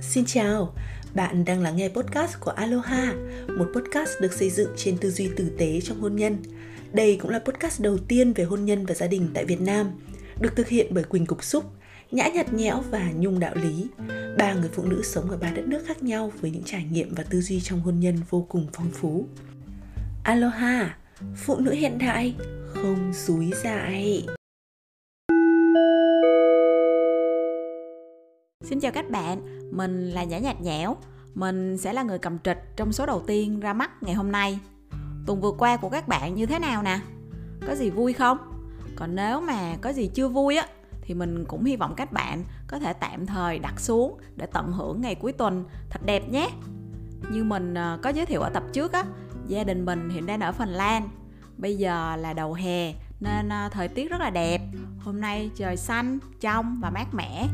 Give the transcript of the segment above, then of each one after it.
Xin chào, bạn đang lắng nghe podcast của Aloha, một podcast được xây dựng trên tư duy tử tế trong hôn nhân. Đây cũng là podcast đầu tiên về hôn nhân và gia đình tại Việt Nam, được thực hiện bởi Quỳnh Cục Xúc, Nhã Nhạt Nhẽo và Nhung Đạo Lý, ba người phụ nữ sống ở ba đất nước khác nhau với những trải nghiệm và tư duy trong hôn nhân vô cùng phong phú. Aloha, phụ nữ hiện đại, không dúi dại. Xin chào các bạn, mình là Nhã Nhạt Nhẽo Mình sẽ là người cầm trịch trong số đầu tiên ra mắt ngày hôm nay Tuần vừa qua của các bạn như thế nào nè? Có gì vui không? Còn nếu mà có gì chưa vui á thì mình cũng hy vọng các bạn có thể tạm thời đặt xuống để tận hưởng ngày cuối tuần thật đẹp nhé. Như mình ờ, có giới thiệu ở tập trước á, gia đình mình hiện đang ở Phần Lan. Bây giờ là đầu hè nên ờ, thời tiết rất là đẹp. Hôm nay trời xanh, trong và mát mẻ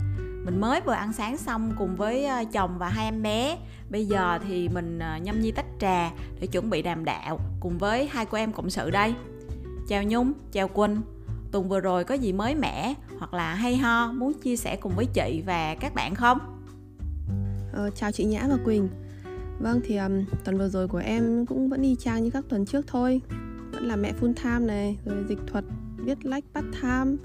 mình mới vừa ăn sáng xong cùng với ờ, chồng và hai em bé. Bây giờ thì mình ờ, nhâm nhi tách trà để chuẩn bị đàm đạo cùng với hai cô em cộng sự đây. Chào nhung chào quỳnh. Tuần vừa rồi có gì mới mẻ hoặc là hay ho muốn chia sẻ cùng với chị và các bạn không? Ờ, chào chị nhã và quỳnh. Vâng thì um, tuần vừa rồi của em cũng vẫn y chang như các tuần trước thôi. Vẫn là mẹ full time này rồi dịch thuật viết lách like, bắt time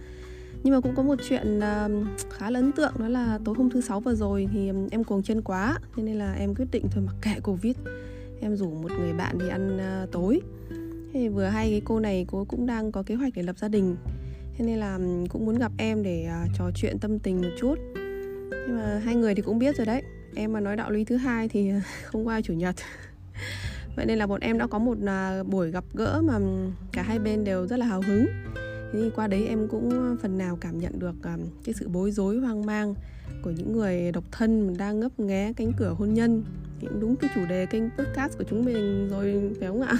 nhưng mà cũng có một chuyện à, khá là ấn tượng, đó là tối hôm thứ sáu vừa rồi thì em cuồng chân quá, thế nên là em quyết định thôi, mặc kệ covid em rủ một người bạn đi ăn à, tối. Thì vừa hay cái cô này cô cũng đang có kế hoạch để lập gia đình. Thế nên là cũng muốn gặp em để à, trò chuyện tâm tình một chút. Nhưng mà hai người thì cũng biết rồi đấy. Em mà nói đạo lý thứ hai thì không qua chủ nhật. Vậy nên là bọn em đã có một buổi gặp gỡ mà cả hai bên đều rất là hào hứng thế thì qua đấy em cũng ờ, phần nào cảm nhận được um, cái sự bối rối hoang mang của những người độc thân đang ngấp nghé cánh cửa hôn nhân. Cũng đúng cái chủ đề kênh podcast của chúng mình rồi phải không ạ?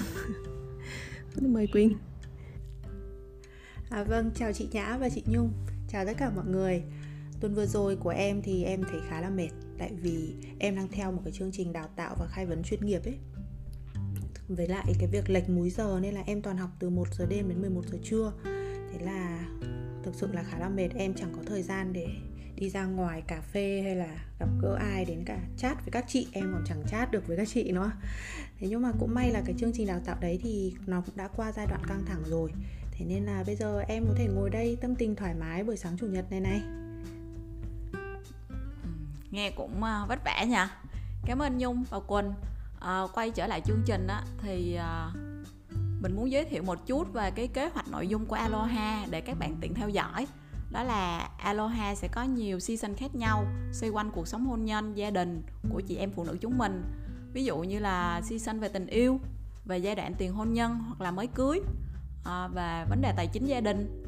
Mời quỳnh. À, vâng chào chị nhã và chị nhung. Chào tất cả mọi người. Tuần vừa rồi của em thì em thấy khá là mệt tại vì em đang theo một cái chương trình đào tạo và khai vấn chuyên nghiệp ấy. Với lại cái việc lệch múi giờ nên là em toàn học từ 1 giờ đêm đến 11 giờ trưa thế là thực sự là khá là mệt. Em chẳng có thời gian để đi ra ngoài cà phê hay là gặp gỡ ai đến cả chat với các chị. Em còn chẳng chat được với các chị nữa. Thế nhưng mà cũng may là cái chương trình đào tạo đấy thì nó cũng đã qua giai đoạn căng thẳng rồi. Thế nên là bây giờ em có thể ngồi đây tâm tình thoải mái buổi sáng chủ nhật này này. Ừ, nghe cũng à, vất vả nha cảm ơn nhung và quỳnh. À, quay trở lại chương trình á thì à, mình muốn giới thiệu một chút về cái kế hoạch nội dung của Aloha để các bạn tiện theo dõi. Đó là Aloha sẽ có nhiều season khác nhau xoay quanh cuộc sống hôn nhân, gia đình của chị em phụ nữ chúng mình. Ví dụ như là season về tình yêu về giai đoạn tiền hôn nhân hoặc là mới cưới à, và vấn đề tài chính gia đình.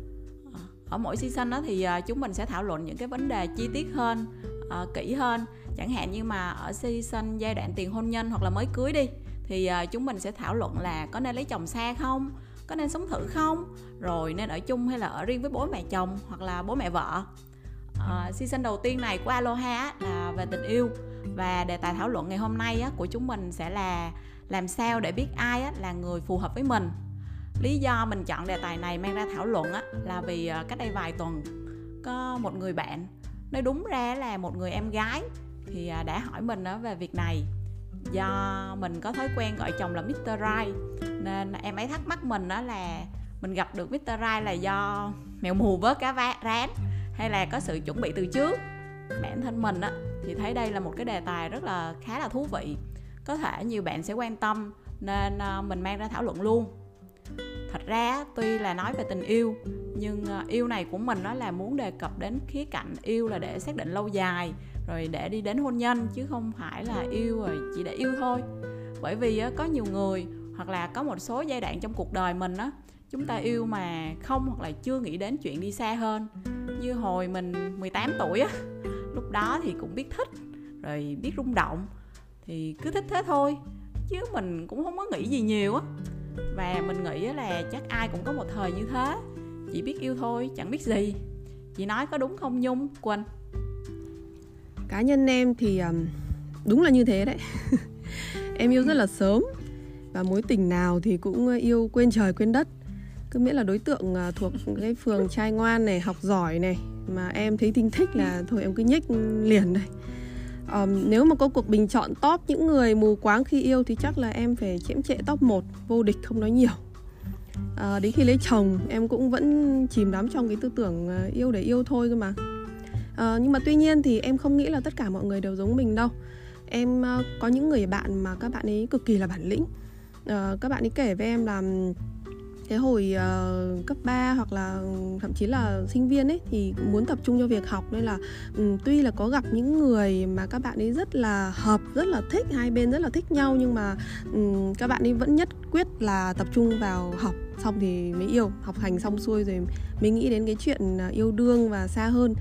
Ở mỗi season đó thì à, chúng mình sẽ thảo luận những cái vấn đề chi tiết hơn à, kỹ hơn. Chẳng hạn như mà ở season giai đoạn tiền hôn nhân hoặc là mới cưới đi thì ờ, chúng mình sẽ thảo luận là có nên lấy chồng xa không có nên sống thử không? Rồi nên ở chung hay là ở riêng với bố mẹ chồng hoặc là bố mẹ vợ? Uh, season đầu tiên này của Aloha là về tình yêu. Và đề tài thảo luận ngày hôm nay của chúng mình sẽ là làm sao để biết ai là người phù hợp với mình. Lý do mình chọn đề tài này mang ra thảo luận là vì ờ, cách đây vài tuần có một người bạn nói đúng ra là một người em gái thì đã hỏi mình về việc này do mình có thói quen gọi chồng là Mr. Right nên em ấy thắc mắc mình đó là mình gặp được Mr. Right là do mèo mù vớt cá rán hay là có sự chuẩn bị từ trước bản thân mình á thì thấy đây là một cái đề tài rất là khá là thú vị có thể nhiều bạn sẽ quan tâm, nên ờ, mình mang ra thảo luận luôn thật ra tuy là nói về tình yêu, nhưng ờ, yêu này của mình nó là muốn đề cập đến khía cạnh yêu là để xác định lâu dài rồi để đi đến hôn nhân, chứ không phải là yêu rồi chỉ để yêu thôi. Bởi vì có nhiều người, hoặc là có một số giai đoạn trong cuộc đời mình á, chúng ta yêu mà không hoặc là chưa nghĩ đến chuyện đi xa hơn. Như hồi mình 18 tuổi á, lúc đó thì cũng biết thích, rồi biết rung động, thì cứ thích thế thôi, chứ mình cũng không có nghĩ gì nhiều á. Và mình nghĩ là chắc ai cũng có một thời như thế, chỉ biết yêu thôi, chẳng biết gì. Chị nói có đúng không nhung quỳnh cá nhân em thì um, đúng là như thế đấy. Em yêu rất là sớm và mối tình nào thì cũng yêu quên trời quên đất. Cứ miễn là đối tượng uh, thuộc cái phường trai ngoan này học giỏi này mà em thấy tinh thích là thôi em cứ nhích liền đây. Um, nếu mà có cuộc bình chọn top những người mù quáng khi yêu thì chắc là em phải chiếm trệ top 1 vô địch không nói nhiều. À, đến khi lấy chồng em cũng vẫn chìm đắm trong cái tư tưởng ờ, yêu để yêu thôi cơ mà à, nhưng mà tuy nhiên thì em không nghĩ là tất cả mọi người đều giống mình đâu. Em uh, có những người bạn mà các bạn ấy cực kỳ là bản lĩnh. Uh, các bạn ấy kể với em là cái hồi uh, cấp 3 hoặc là thậm chí là sinh viên ấy thì muốn tập trung cho việc học nên là um, tuy là có gặp những người mà các bạn ấy rất là hợp rất là thích hai bên rất là thích nhau nhưng mà um, các bạn ấy vẫn nhất quyết là tập trung vào học xong thì mới yêu học hành xong xuôi rồi mới nghĩ đến cái chuyện yêu đương và xa hơn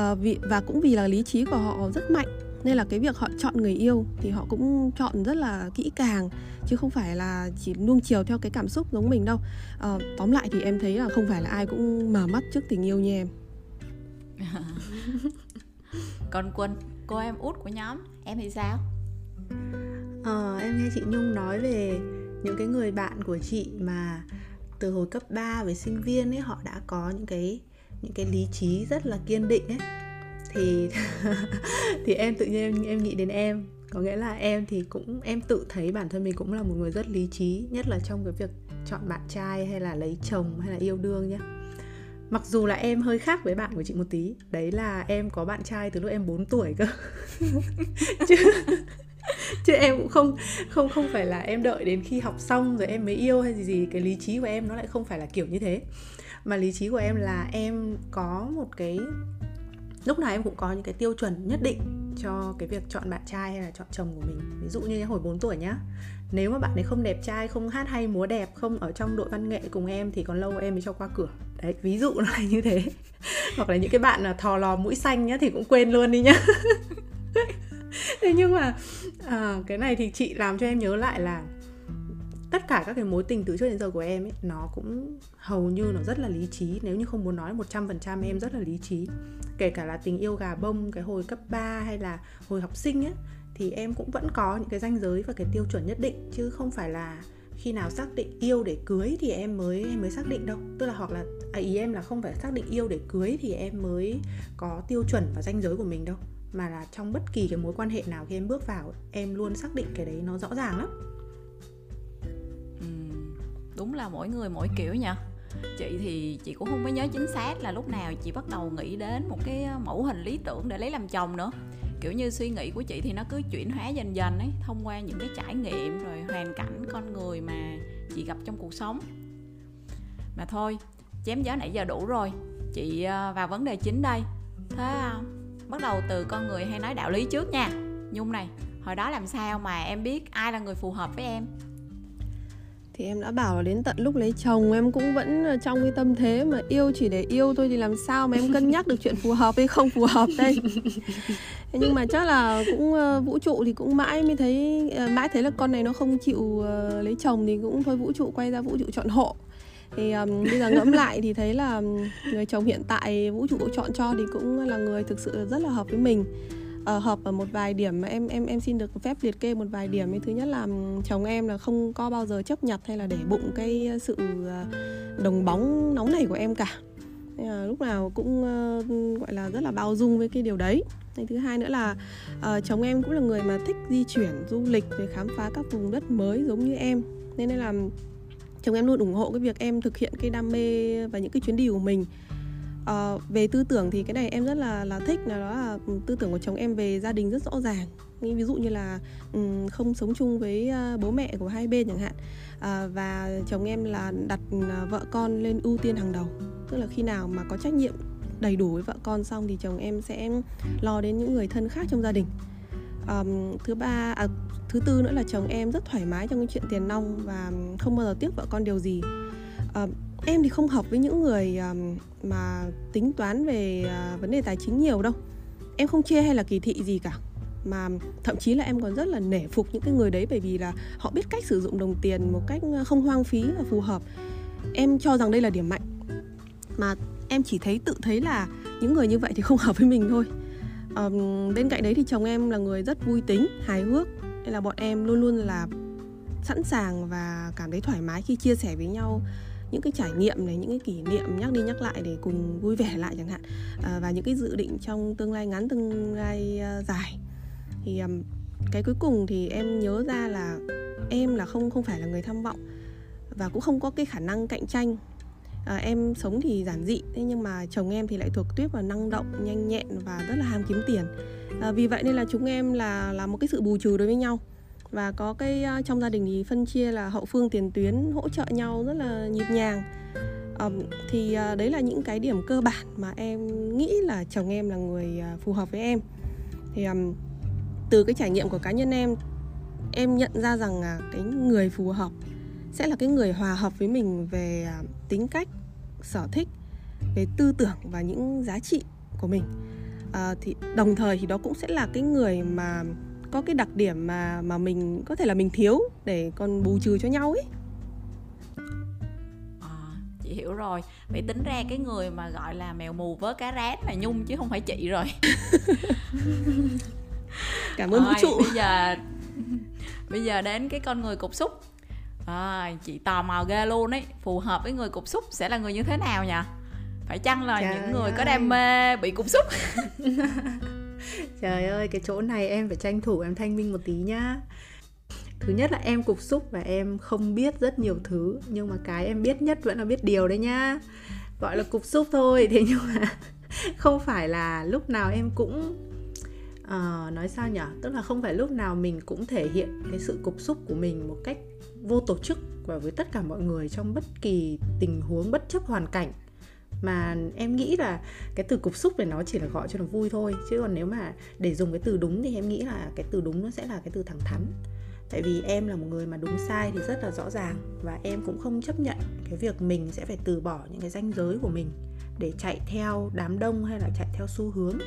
uh, vì và cũng vì là lý trí của họ rất mạnh nên là cái việc họ chọn người yêu thì họ cũng chọn rất là kỹ càng chứ không phải là chỉ nuông chiều theo cái cảm xúc giống mình đâu. À, tóm lại thì em thấy là không phải là ai cũng mở mắt trước tình yêu như em. Còn quân cô em út của nhóm em thì sao? À, em nghe chị nhung nói về những cái người bạn của chị mà từ hồi cấp 3 với sinh viên ấy họ đã có những cái những cái lý trí rất là kiên định ấy. Thì thì em tự nhiên em, em nghĩ đến em. Có nghĩa là em thì cũng em tự thấy bản thân mình cũng là một người rất lý trí nhất là trong cái việc chọn bạn trai hay là lấy chồng hay là yêu đương nhá. Mặc dù là em hơi khác với bạn của chị một tí. Đấy là em có bạn trai từ lúc em 4 tuổi cơ. Chứ chứ em cũng không không không phải là em đợi đến khi học xong rồi em mới yêu hay gì gì. Cái lý trí của em nó lại không phải là kiểu như thế mà lý trí của em là em có một cái lúc nào em cũng có những cái tiêu chuẩn nhất định cho cái việc chọn bạn trai hay là chọn chồng của mình. Ví dụ như hồi 4 tuổi nhá nếu mà bạn ấy không đẹp trai không hát hay múa đẹp không ở trong đội văn nghệ cùng em thì còn lâu em mới cho qua cửa. Đấy ví dụ là như thế. Hoặc là những cái bạn là thò lò mũi xanh nhá thì cũng quên luôn đi nhá. Thế nhưng mà à, cái này thì chị làm cho em nhớ lại là tất cả các cái mối tình từ trước đến giờ của em ấy nó cũng hầu như nó rất là lý trí. Nếu như không muốn nói 100% em rất là lý trí. Kể cả là tình yêu gà bông cái hồi cấp 3 hay là hồi học sinh ấy thì em cũng vẫn có những cái ranh giới và cái tiêu chuẩn nhất định. Chứ không phải là khi nào xác định yêu để cưới thì em mới em mới xác định đâu. Tức là hoặc là à, ý em là không phải xác định yêu để cưới thì em mới có tiêu chuẩn và ranh giới của mình đâu. Mà là trong bất kỳ cái mối quan hệ nào khi em bước vào em luôn xác định cái đấy nó rõ ràng lắm đúng là mỗi người mỗi kiểu nha. Chị thì chị cũng không có nhớ chính xác là lúc nào chị bắt đầu nghĩ đến một cái mẫu hình lý tưởng để lấy làm chồng nữa. Kiểu như suy nghĩ của chị thì nó cứ chuyển hóa dần dần ấy thông qua những cái trải nghiệm rồi hoàn cảnh con người mà chị gặp trong cuộc sống. Mà thôi chém gió nãy giờ đủ rồi. Chị ờ, vào vấn đề chính đây. Thế ờ, bắt đầu từ con người hay nói đạo lý trước nha. Nhung này hồi đó làm sao mà em biết ai là người phù hợp với em thì em đã bảo là đến tận lúc lấy chồng em cũng vẫn trong cái tâm thế mà yêu chỉ để yêu thôi thì làm sao mà em cân nhắc được chuyện phù hợp hay không phù hợp đây? Nhưng mà chắc là cũng ờ, vũ trụ thì cũng mãi mới thấy ờ, mãi thấy là con này nó không chịu ờ, lấy chồng thì cũng thôi vũ trụ quay ra vũ trụ chọn hộ. Thì um, bây giờ ngẫm lại thì thấy là người chồng hiện tại vũ trụ chọn cho thì cũng là người thực sự rất là hợp với mình. Ờ, uh, hợp ở một vài điểm mà em em em xin được phép liệt kê một vài điểm. Thứ nhất là chồng em là không có bao giờ chấp nhặt hay là để bụng cái sự ờ, đồng bóng nóng này của em cả. Nên là lúc nào cũng uh, gọi là rất là bao dung với cái điều đấy. Nên thứ hai nữa là uh, chồng em cũng là người mà thích di chuyển, du lịch để khám phá các vùng đất mới giống như em. Nên là chồng em luôn ủng hộ cái việc em thực hiện cái đam mê và những cái chuyến đi của mình uh, về tư tưởng thì cái này em rất là là thích là đó là ừ, tư tưởng của chồng em về gia đình rất rõ ràng. Ví dụ như là um, không sống chung với uh, bố mẹ của hai bên chẳng hạn. Uh, và chồng em là đặt uh, vợ con lên ưu tiên hàng đầu. Tức là khi nào mà có trách nhiệm đầy đủ với vợ con xong thì chồng em sẽ lo đến những người thân khác trong gia đình. Um, thứ ba à, thứ tư nữa là chồng em rất thoải mái trong cái chuyện tiền nong và không bao giờ tiếc vợ con điều gì uh, em thì không hợp với những người um, mà tính toán về uh, vấn đề tài chính nhiều đâu. Em không chê hay là kỳ thị gì cả mà thậm chí là em còn rất là nể phục những cái người đấy bởi vì là họ biết cách sử dụng đồng tiền một cách không hoang phí và phù hợp. Em cho rằng đây là điểm mạnh mà em chỉ thấy tự thấy là những người như vậy thì không hợp với mình thôi. Um, bên cạnh đấy thì chồng em là người rất vui tính hài hước nên là bọn em luôn luôn là sẵn sàng và cảm thấy thoải mái khi chia sẻ với nhau những cái trải nghiệm này những cái kỷ niệm nhắc đi nhắc lại để cùng vui vẻ lại chẳng hạn à, và những cái dự định trong tương lai ngắn tương lai uh, dài. Thì um, cái cuối cùng thì em nhớ ra là em là không không phải là người tham vọng và cũng không có cái khả năng cạnh tranh. À, em sống thì giản dị thế nhưng mà chồng em thì lại thuộc tuyết và năng động nhanh nhẹn và rất là ham kiếm tiền. À, vì vậy nên là chúng em là là một cái sự bù trừ đối với nhau và có cái ờ, trong gia đình thì phân chia là hậu phương tiền tuyến hỗ trợ nhau rất là nhịp nhàng. Um, thì uh, đấy là những cái điểm cơ bản mà em nghĩ là chồng em là người uh, phù hợp với em. Thì um, từ cái trải nghiệm của cá nhân em em nhận ra rằng là cái người phù hợp sẽ là cái người hòa hợp với mình về uh, tính cách sở thích về tư tưởng và những giá trị của mình. Uh, thì đồng thời thì đó cũng sẽ là cái người mà có cái đặc điểm mà mà mình có thể là mình thiếu để còn bù trừ cho nhau ấy. À, chị hiểu rồi. Vậy tính ra cái người mà gọi là mèo mù vớ cá rán là nhung chứ không phải chị rồi. Cảm ơn vũ trụ. bây giờ bây giờ đến cái con người cục xúc. À, chị tò mò ghê luôn ấy. Phù hợp với người cục xúc sẽ là người như thế nào nhỉ phải chăng là Trời những người ơi. có đam mê bị cục xúc Trời ơi, cái chỗ này em phải tranh thủ em thanh minh một tí nhá. Thứ nhất là em cục xúc và em không biết rất nhiều thứ Nhưng mà cái em biết nhất vẫn là biết điều đấy nhá. Gọi là cục xúc thôi Thế nhưng mà không phải là lúc nào em cũng uh, Nói sao nhở? Tức là không phải lúc nào mình cũng thể hiện cái sự cục xúc của mình một cách vô tổ chức Và với tất cả mọi người trong bất kỳ tình huống bất chấp hoàn cảnh mà em nghĩ là cái từ cục xúc này nó chỉ là gọi cho nó vui thôi. Chứ còn nếu mà để dùng cái từ đúng thì em nghĩ là cái từ đúng nó sẽ là cái từ thẳng thắn. Tại vì em là một người mà đúng sai thì rất là rõ ràng. Và em cũng không chấp nhận cái việc mình sẽ phải từ bỏ những cái ranh giới của mình để chạy theo đám đông hay là chạy theo xu hướng.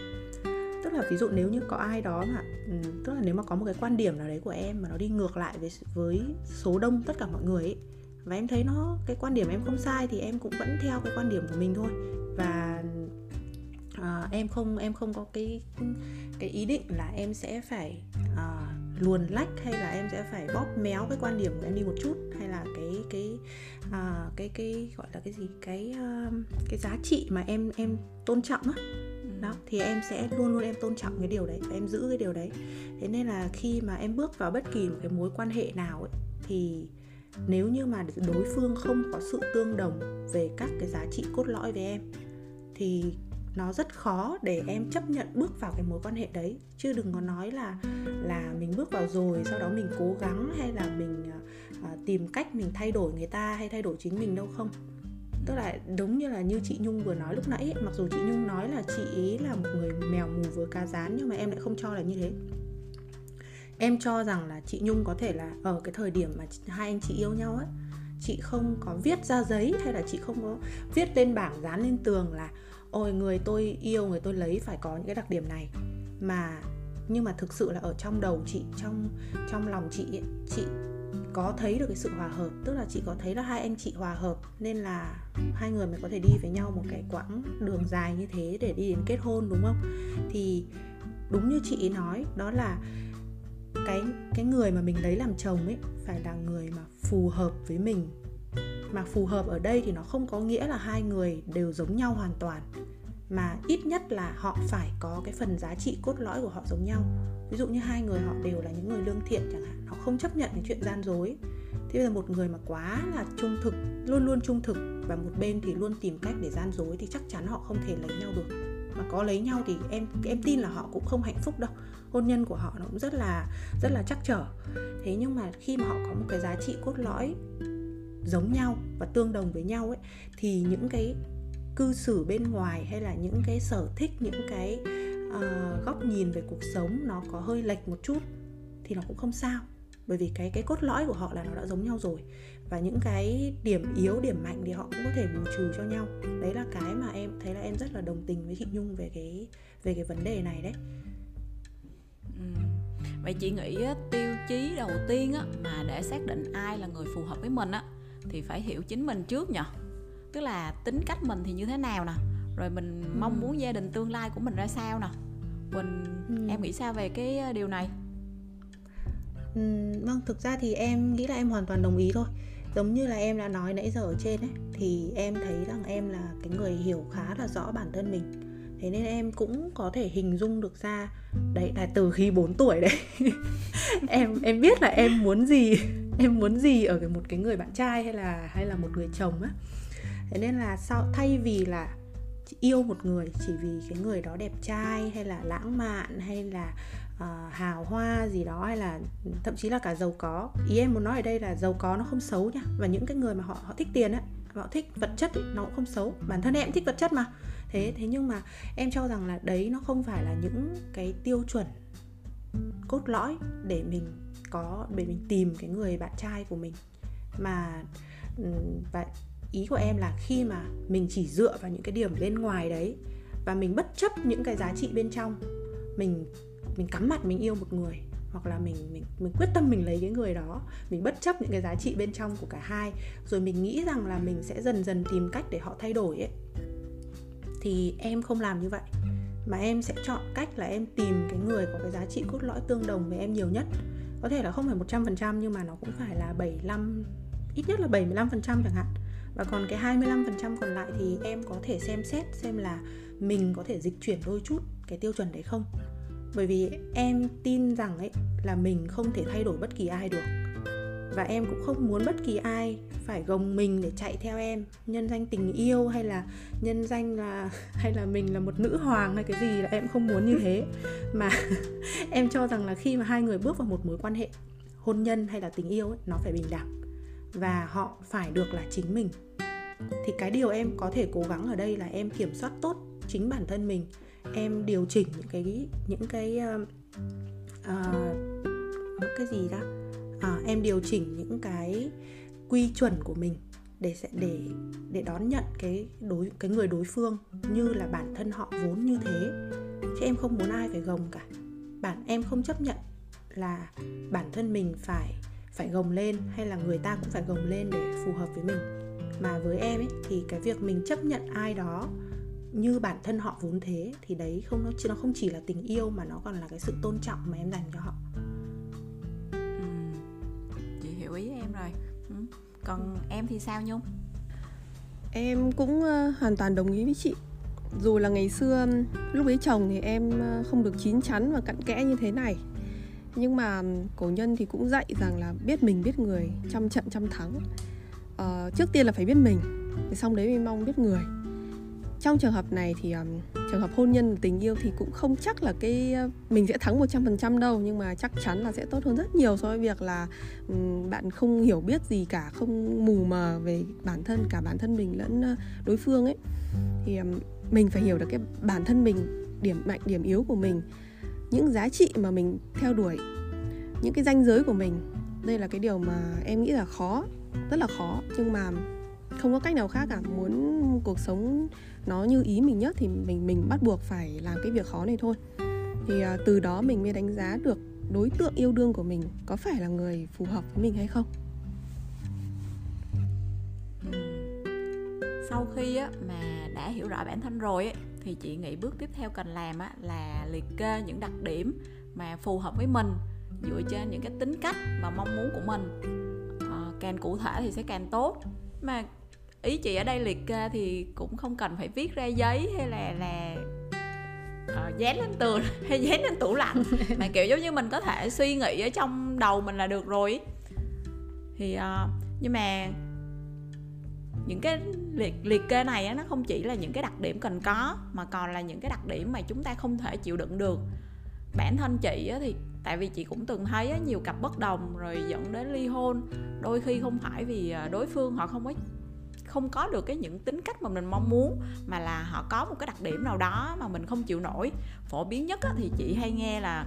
Tức là ví dụ nếu như có ai đó mà ừ, tức là nếu mà có một cái quan điểm nào đấy của em mà nó đi ngược lại với với số đông tất cả mọi người ấy và em thấy nó cái quan điểm em không sai thì em cũng vẫn theo cái quan điểm của mình thôi. Và à, em không em không có cái cái ý định là em sẽ phải à, luồn lách hay là em sẽ phải bóp méo cái quan điểm của em đi một chút hay là cái cái à, cái cái gọi là cái gì? Cái uh, cái giá trị mà em em tôn trọng á. Đó thì em sẽ luôn luôn em tôn trọng cái điều đấy và em giữ cái điều đấy. Thế nên là khi mà em bước vào bất kỳ một cái mối quan hệ nào ấy, thì nếu như mà đối phương không có sự tương đồng về các cái giá trị cốt lõi với em thì nó rất khó để em chấp nhận bước vào cái mối quan hệ đấy. Chứ đừng có nói là là mình bước vào rồi sau đó mình cố gắng hay là mình à, tìm cách mình thay đổi người ta hay thay đổi chính mình đâu không. Tức là đúng như là như chị nhung vừa nói lúc nãy mặc dù chị nhung nói là chị ý là một người mèo mù với cá rán nhưng mà em lại không cho là như thế em cho rằng là chị nhung có thể là ở cái thời điểm mà hai anh chị yêu nhau ấy chị không có viết ra giấy hay là chị không có viết lên bảng dán lên tường là ôi người tôi yêu người tôi lấy phải có những cái đặc điểm này. Mà nhưng mà thực sự là ở trong đầu chị trong trong lòng chị ấy, chị có thấy được cái sự hòa hợp tức là chị có thấy là hai anh chị hòa hợp nên là hai người mới có thể đi với nhau một cái quãng đường dài như thế để đi đến kết hôn đúng không? Thì đúng như chị nói đó là cái cái người mà mình lấy làm chồng ấy phải là người mà phù hợp với mình. Mà phù hợp ở đây thì nó không có nghĩa là hai người đều giống nhau hoàn toàn, mà ít nhất là họ phải có cái phần giá trị cốt lõi của họ giống nhau. Ví dụ như hai người họ đều là những người lương thiện chẳng hạn, họ không chấp nhận cái chuyện gian dối. Thế là một người mà quá là trung thực, luôn luôn trung thực và một bên thì luôn tìm cách để gian dối thì chắc chắn họ không thể lấy nhau được. Mà có lấy nhau thì em em tin là họ cũng không hạnh phúc đâu hôn nhân của họ nó cũng rất là rất là chắc trở. Thế nhưng mà khi mà họ có một cái giá trị cốt lõi giống nhau và tương đồng với nhau ấy thì những cái cư xử bên ngoài hay là những cái sở thích những cái uh, góc nhìn về cuộc sống nó có hơi lệch một chút thì nó cũng không sao. Bởi vì cái cái cốt lõi của họ là nó đã giống nhau rồi và những cái điểm yếu điểm mạnh thì họ cũng có thể bù trừ cho nhau. Đấy là cái mà em thấy là em rất là đồng tình với chị nhung về cái về cái vấn đề này đấy vậy chị nghĩ tiêu chí đầu tiên á, mà để xác định ai là người phù hợp với mình á thì phải hiểu chính mình trước nhỉ tức là tính cách mình thì như thế nào nè rồi mình ừ. mong muốn gia đình tương lai của mình ra sao nè. Quỳnh ừ. em nghĩ sao về cái điều này? Ừ, vâng thực ra thì em nghĩ là em hoàn toàn đồng ý thôi. Giống như là em đã nói nãy giờ ở trên ấy thì em thấy rằng em là cái người hiểu khá là rõ bản thân mình thế nên em cũng có thể hình dung được ra đấy là từ khi 4 tuổi đấy em em biết là em muốn gì em muốn gì ở một cái người bạn trai hay là hay là một người chồng á. Thế nên là sao thay vì là yêu một người chỉ vì cái người đó đẹp trai hay là lãng mạn hay là uh, hào hoa gì đó hay là thậm chí là cả giàu có ý em muốn nói ở đây là giàu có nó không xấu nha. Và những cái người mà họ họ thích tiền á họ thích vật chất ấy, nó cũng không xấu. Bản thân em thích vật chất mà thế thế nhưng mà em cho rằng là đấy nó không phải là những cái tiêu chuẩn cốt lõi để mình có để mình tìm cái người bạn trai của mình. Mà và ý của em là khi mà mình chỉ dựa vào những cái điểm bên ngoài đấy và mình bất chấp những cái giá trị bên trong mình mình cắm mặt mình yêu một người hoặc là mình mình mình quyết tâm mình lấy cái người đó mình bất chấp những cái giá trị bên trong của cả hai rồi mình nghĩ rằng là mình sẽ dần dần tìm cách để họ thay đổi ấy thì em không làm như vậy. Mà em sẽ chọn cách là em tìm cái người có cái giá trị cốt lõi tương đồng với em nhiều nhất. Có thể là không phải 100% nhưng mà nó cũng phải là 75 ít nhất là 75% chẳng hạn. Và còn cái 25% còn lại thì em có thể xem xét xem là mình có thể dịch chuyển đôi chút cái tiêu chuẩn đấy không. Bởi vì em tin rằng ấy là mình không thể thay đổi bất kỳ ai được và em cũng không muốn bất kỳ ai phải gồng mình để chạy theo em. Nhân danh tình yêu hay là nhân danh là hay là mình là một nữ hoàng hay cái gì là em không muốn như thế. Mà em cho rằng là khi mà hai người bước vào một mối quan hệ hôn nhân hay là tình yêu ấy, nó phải bình đẳng và họ phải được là chính mình. Thì cái điều em có thể cố gắng ở đây là em kiểm soát tốt chính bản thân mình em điều chỉnh những cái những cái uh, uh, cái gì đó à, em điều chỉnh những cái quy chuẩn của mình để sẽ để để đón nhận cái đối cái người đối phương như là bản thân họ vốn như thế. Chứ em không muốn ai phải gồng cả. Bản em không chấp nhận là bản thân mình phải phải gồng lên hay là người ta cũng phải gồng lên để phù hợp với mình. Mà với em ấy thì cái việc mình chấp nhận ai đó như bản thân họ vốn thế thì đấy không nó nó không chỉ là tình yêu mà nó còn là cái sự tôn trọng mà em dành cho họ. Rồi. Ừ. còn em thì sao nhung? Em cũng ờ, hoàn toàn đồng ý với chị. Dù là ngày xưa lúc ấy chồng thì em ờ, không được chín chắn và cặn kẽ như thế này. Nhưng mà cổ nhân thì cũng dạy rằng là biết mình biết người trăm trận trăm thắng. Uh, trước tiên là phải biết mình thì xong đấy mới mong biết người trong trường hợp này thì um, trường hợp hôn nhân tình yêu thì cũng không chắc là cái uh, mình sẽ thắng 100% đâu nhưng mà chắc chắn là sẽ tốt hơn rất nhiều so với việc là um, bạn không hiểu biết gì cả không mù mờ về bản thân cả bản thân mình lẫn uh, đối phương ấy. Thì um, mình phải hiểu được cái bản thân mình điểm mạnh điểm yếu của mình những giá trị mà mình theo đuổi những cái danh giới của mình. Đây là cái điều mà em nghĩ là khó rất là khó nhưng mà không có cách nào khác cả. Muốn cuộc sống nó như ý mình nhất thì mình mình bắt buộc phải làm cái việc khó này thôi. Thì à, từ đó mình mới đánh giá được đối tượng yêu đương của mình có phải là người phù hợp với mình hay không. Sau khi á, mà đã hiểu rõ bản thân rồi ấy, thì chị nghĩ bước tiếp theo cần làm á, là liệt kê những đặc điểm mà phù hợp với mình dựa trên những cái tính cách và mong muốn của mình. À, càng cụ thể thì sẽ càng tốt. Mà ý chị ở đây liệt kê thì cũng không cần phải viết ra giấy hay là là uh, dán lên tường hay dán lên tủ lạnh. Mà kiểu giống như mình có thể suy nghĩ ở trong đầu mình là được rồi thì uh, nhưng mà những cái liệt liệt kê này á, nó không chỉ là những cái đặc điểm cần có mà còn là những cái đặc điểm mà chúng ta không thể chịu đựng được. Bản thân chị á, thì tại vì chị cũng từng thấy á, nhiều cặp bất đồng rồi dẫn đến ly hôn. Đôi khi không phải vì ờ, đối phương họ không có không có được cái những tính cách mà mình mong muốn mà là họ có một cái đặc điểm nào đó mà mình không chịu nổi. Phổ biến nhất á, thì chị hay nghe là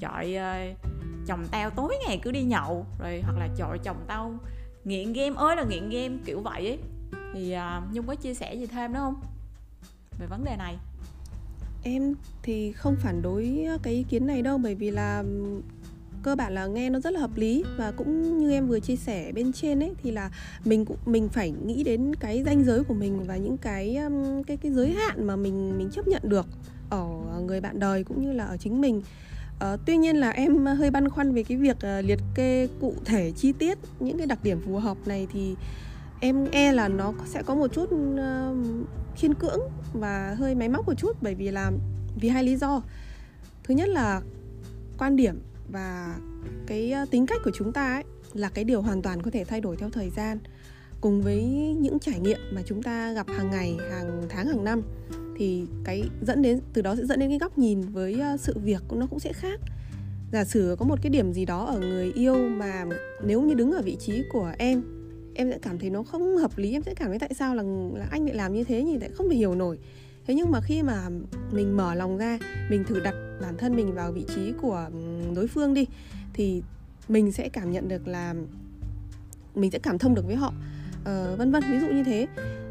chọi uh, chồng tao tối ngày cứ đi nhậu rồi hoặc là chọi chồng tao nghiện game ơi là nghiện game kiểu vậy ấy. Thì uh, nhung có chia sẻ gì thêm nữa không? Về vấn đề này. Em thì không phản đối cái ý kiến này đâu bởi vì là cơ bản là nghe nó rất là hợp lý. Và cũng như em vừa chia sẻ bên trên ấy thì là mình cũng mình phải nghĩ đến cái danh giới của mình và những cái um, cái cái giới hạn mà mình mình chấp nhận được ở người bạn đời cũng như là ở chính mình. Uh, tuy nhiên là em hơi băn khoăn về cái việc uh, liệt kê cụ thể chi tiết những cái đặc điểm phù hợp này thì em e là nó sẽ có một chút uh, khiên cưỡng và hơi máy móc một chút bởi vì là vì hai lý do. Thứ nhất là quan điểm và cái ờ, tính cách của chúng ta ấy là cái điều hoàn toàn có thể thay đổi theo thời gian. Cùng với những trải nghiệm mà chúng ta gặp hàng ngày, hàng tháng, hàng năm, thì cái dẫn đến, từ đó sẽ dẫn đến cái góc nhìn với ờ, sự việc nó cũng sẽ khác. Giả sử có một cái điểm gì đó ở người yêu mà nếu như đứng ở vị trí của em em sẽ cảm thấy nó không hợp lý, em sẽ cảm thấy tại sao là là anh lại làm như thế nhỉ tại không thể hiểu nổi thế nhưng mà khi mà mình mở lòng ra mình thử đặt bản thân mình vào vị trí của đối phương đi thì mình sẽ cảm nhận được là mình sẽ cảm thông được với họ uh, vân vân ví dụ như thế.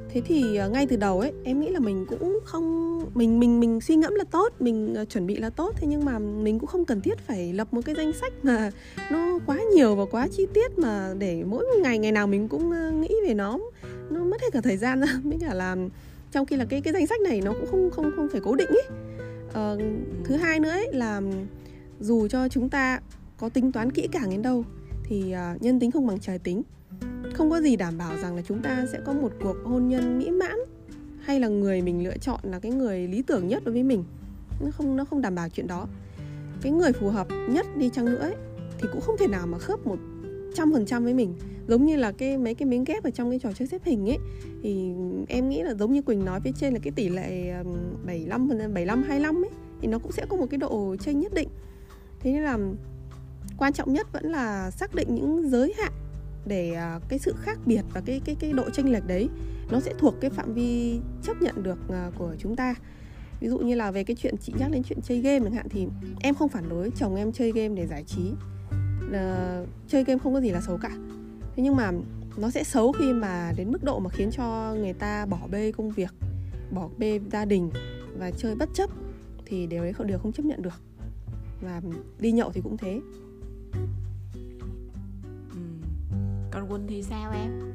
Thế thì uh, ngay từ đầu ấy em nghĩ là mình cũng không mình mình mình suy ngẫm là tốt mình uh, chuẩn bị là tốt thế nhưng mà mình cũng không cần thiết phải lập một cái danh sách mà nó quá nhiều và quá chi tiết mà để mỗi ngày ngày nào mình cũng uh, nghĩ về nó nó mất hết cả thời gian ra. Mới cả là trong khi là cái cái danh sách này nó cũng không không không phải cố định ấy uh, thứ hai nữa ấy là dù cho chúng ta có tính toán kỹ càng đến đâu thì uh, nhân tính không bằng trời tính. Không có gì đảm bảo rằng là chúng ta sẽ có một cuộc hôn nhân mỹ mãn hay là người mình lựa chọn là cái người lý tưởng nhất đối với mình. Nó không nó không đảm bảo chuyện đó. Cái người phù hợp nhất đi chăng nữa ấy, thì cũng không thể nào mà khớp một trăm phần trăm với mình. Giống như là cái mấy cái miếng ghép ở trong cái trò chơi xếp hình ấy, thì em nghĩ là giống như Quỳnh nói phía trên là cái tỷ lệ 75 75 25 ấy, thì nó cũng sẽ có một cái độ chênh nhất định. Thế nên là quan trọng nhất vẫn là xác định những giới hạn để à, cái sự khác biệt và cái cái cái độ chênh lệch đấy nó sẽ thuộc cái phạm vi chấp nhận được à, của chúng ta. Ví dụ như là về cái chuyện chị nhắc đến chuyện chơi game chẳng hạn thì em không phản đối chồng em chơi game để giải trí là chơi game không có gì là xấu cả. Thế nhưng mà nó sẽ xấu khi mà đến mức độ mà khiến cho người ta bỏ bê công việc bỏ bê gia đình và chơi bất chấp thì điều ấy không đều không chấp nhận được. Và đi nhậu thì cũng thế. Còn quân thì sao em?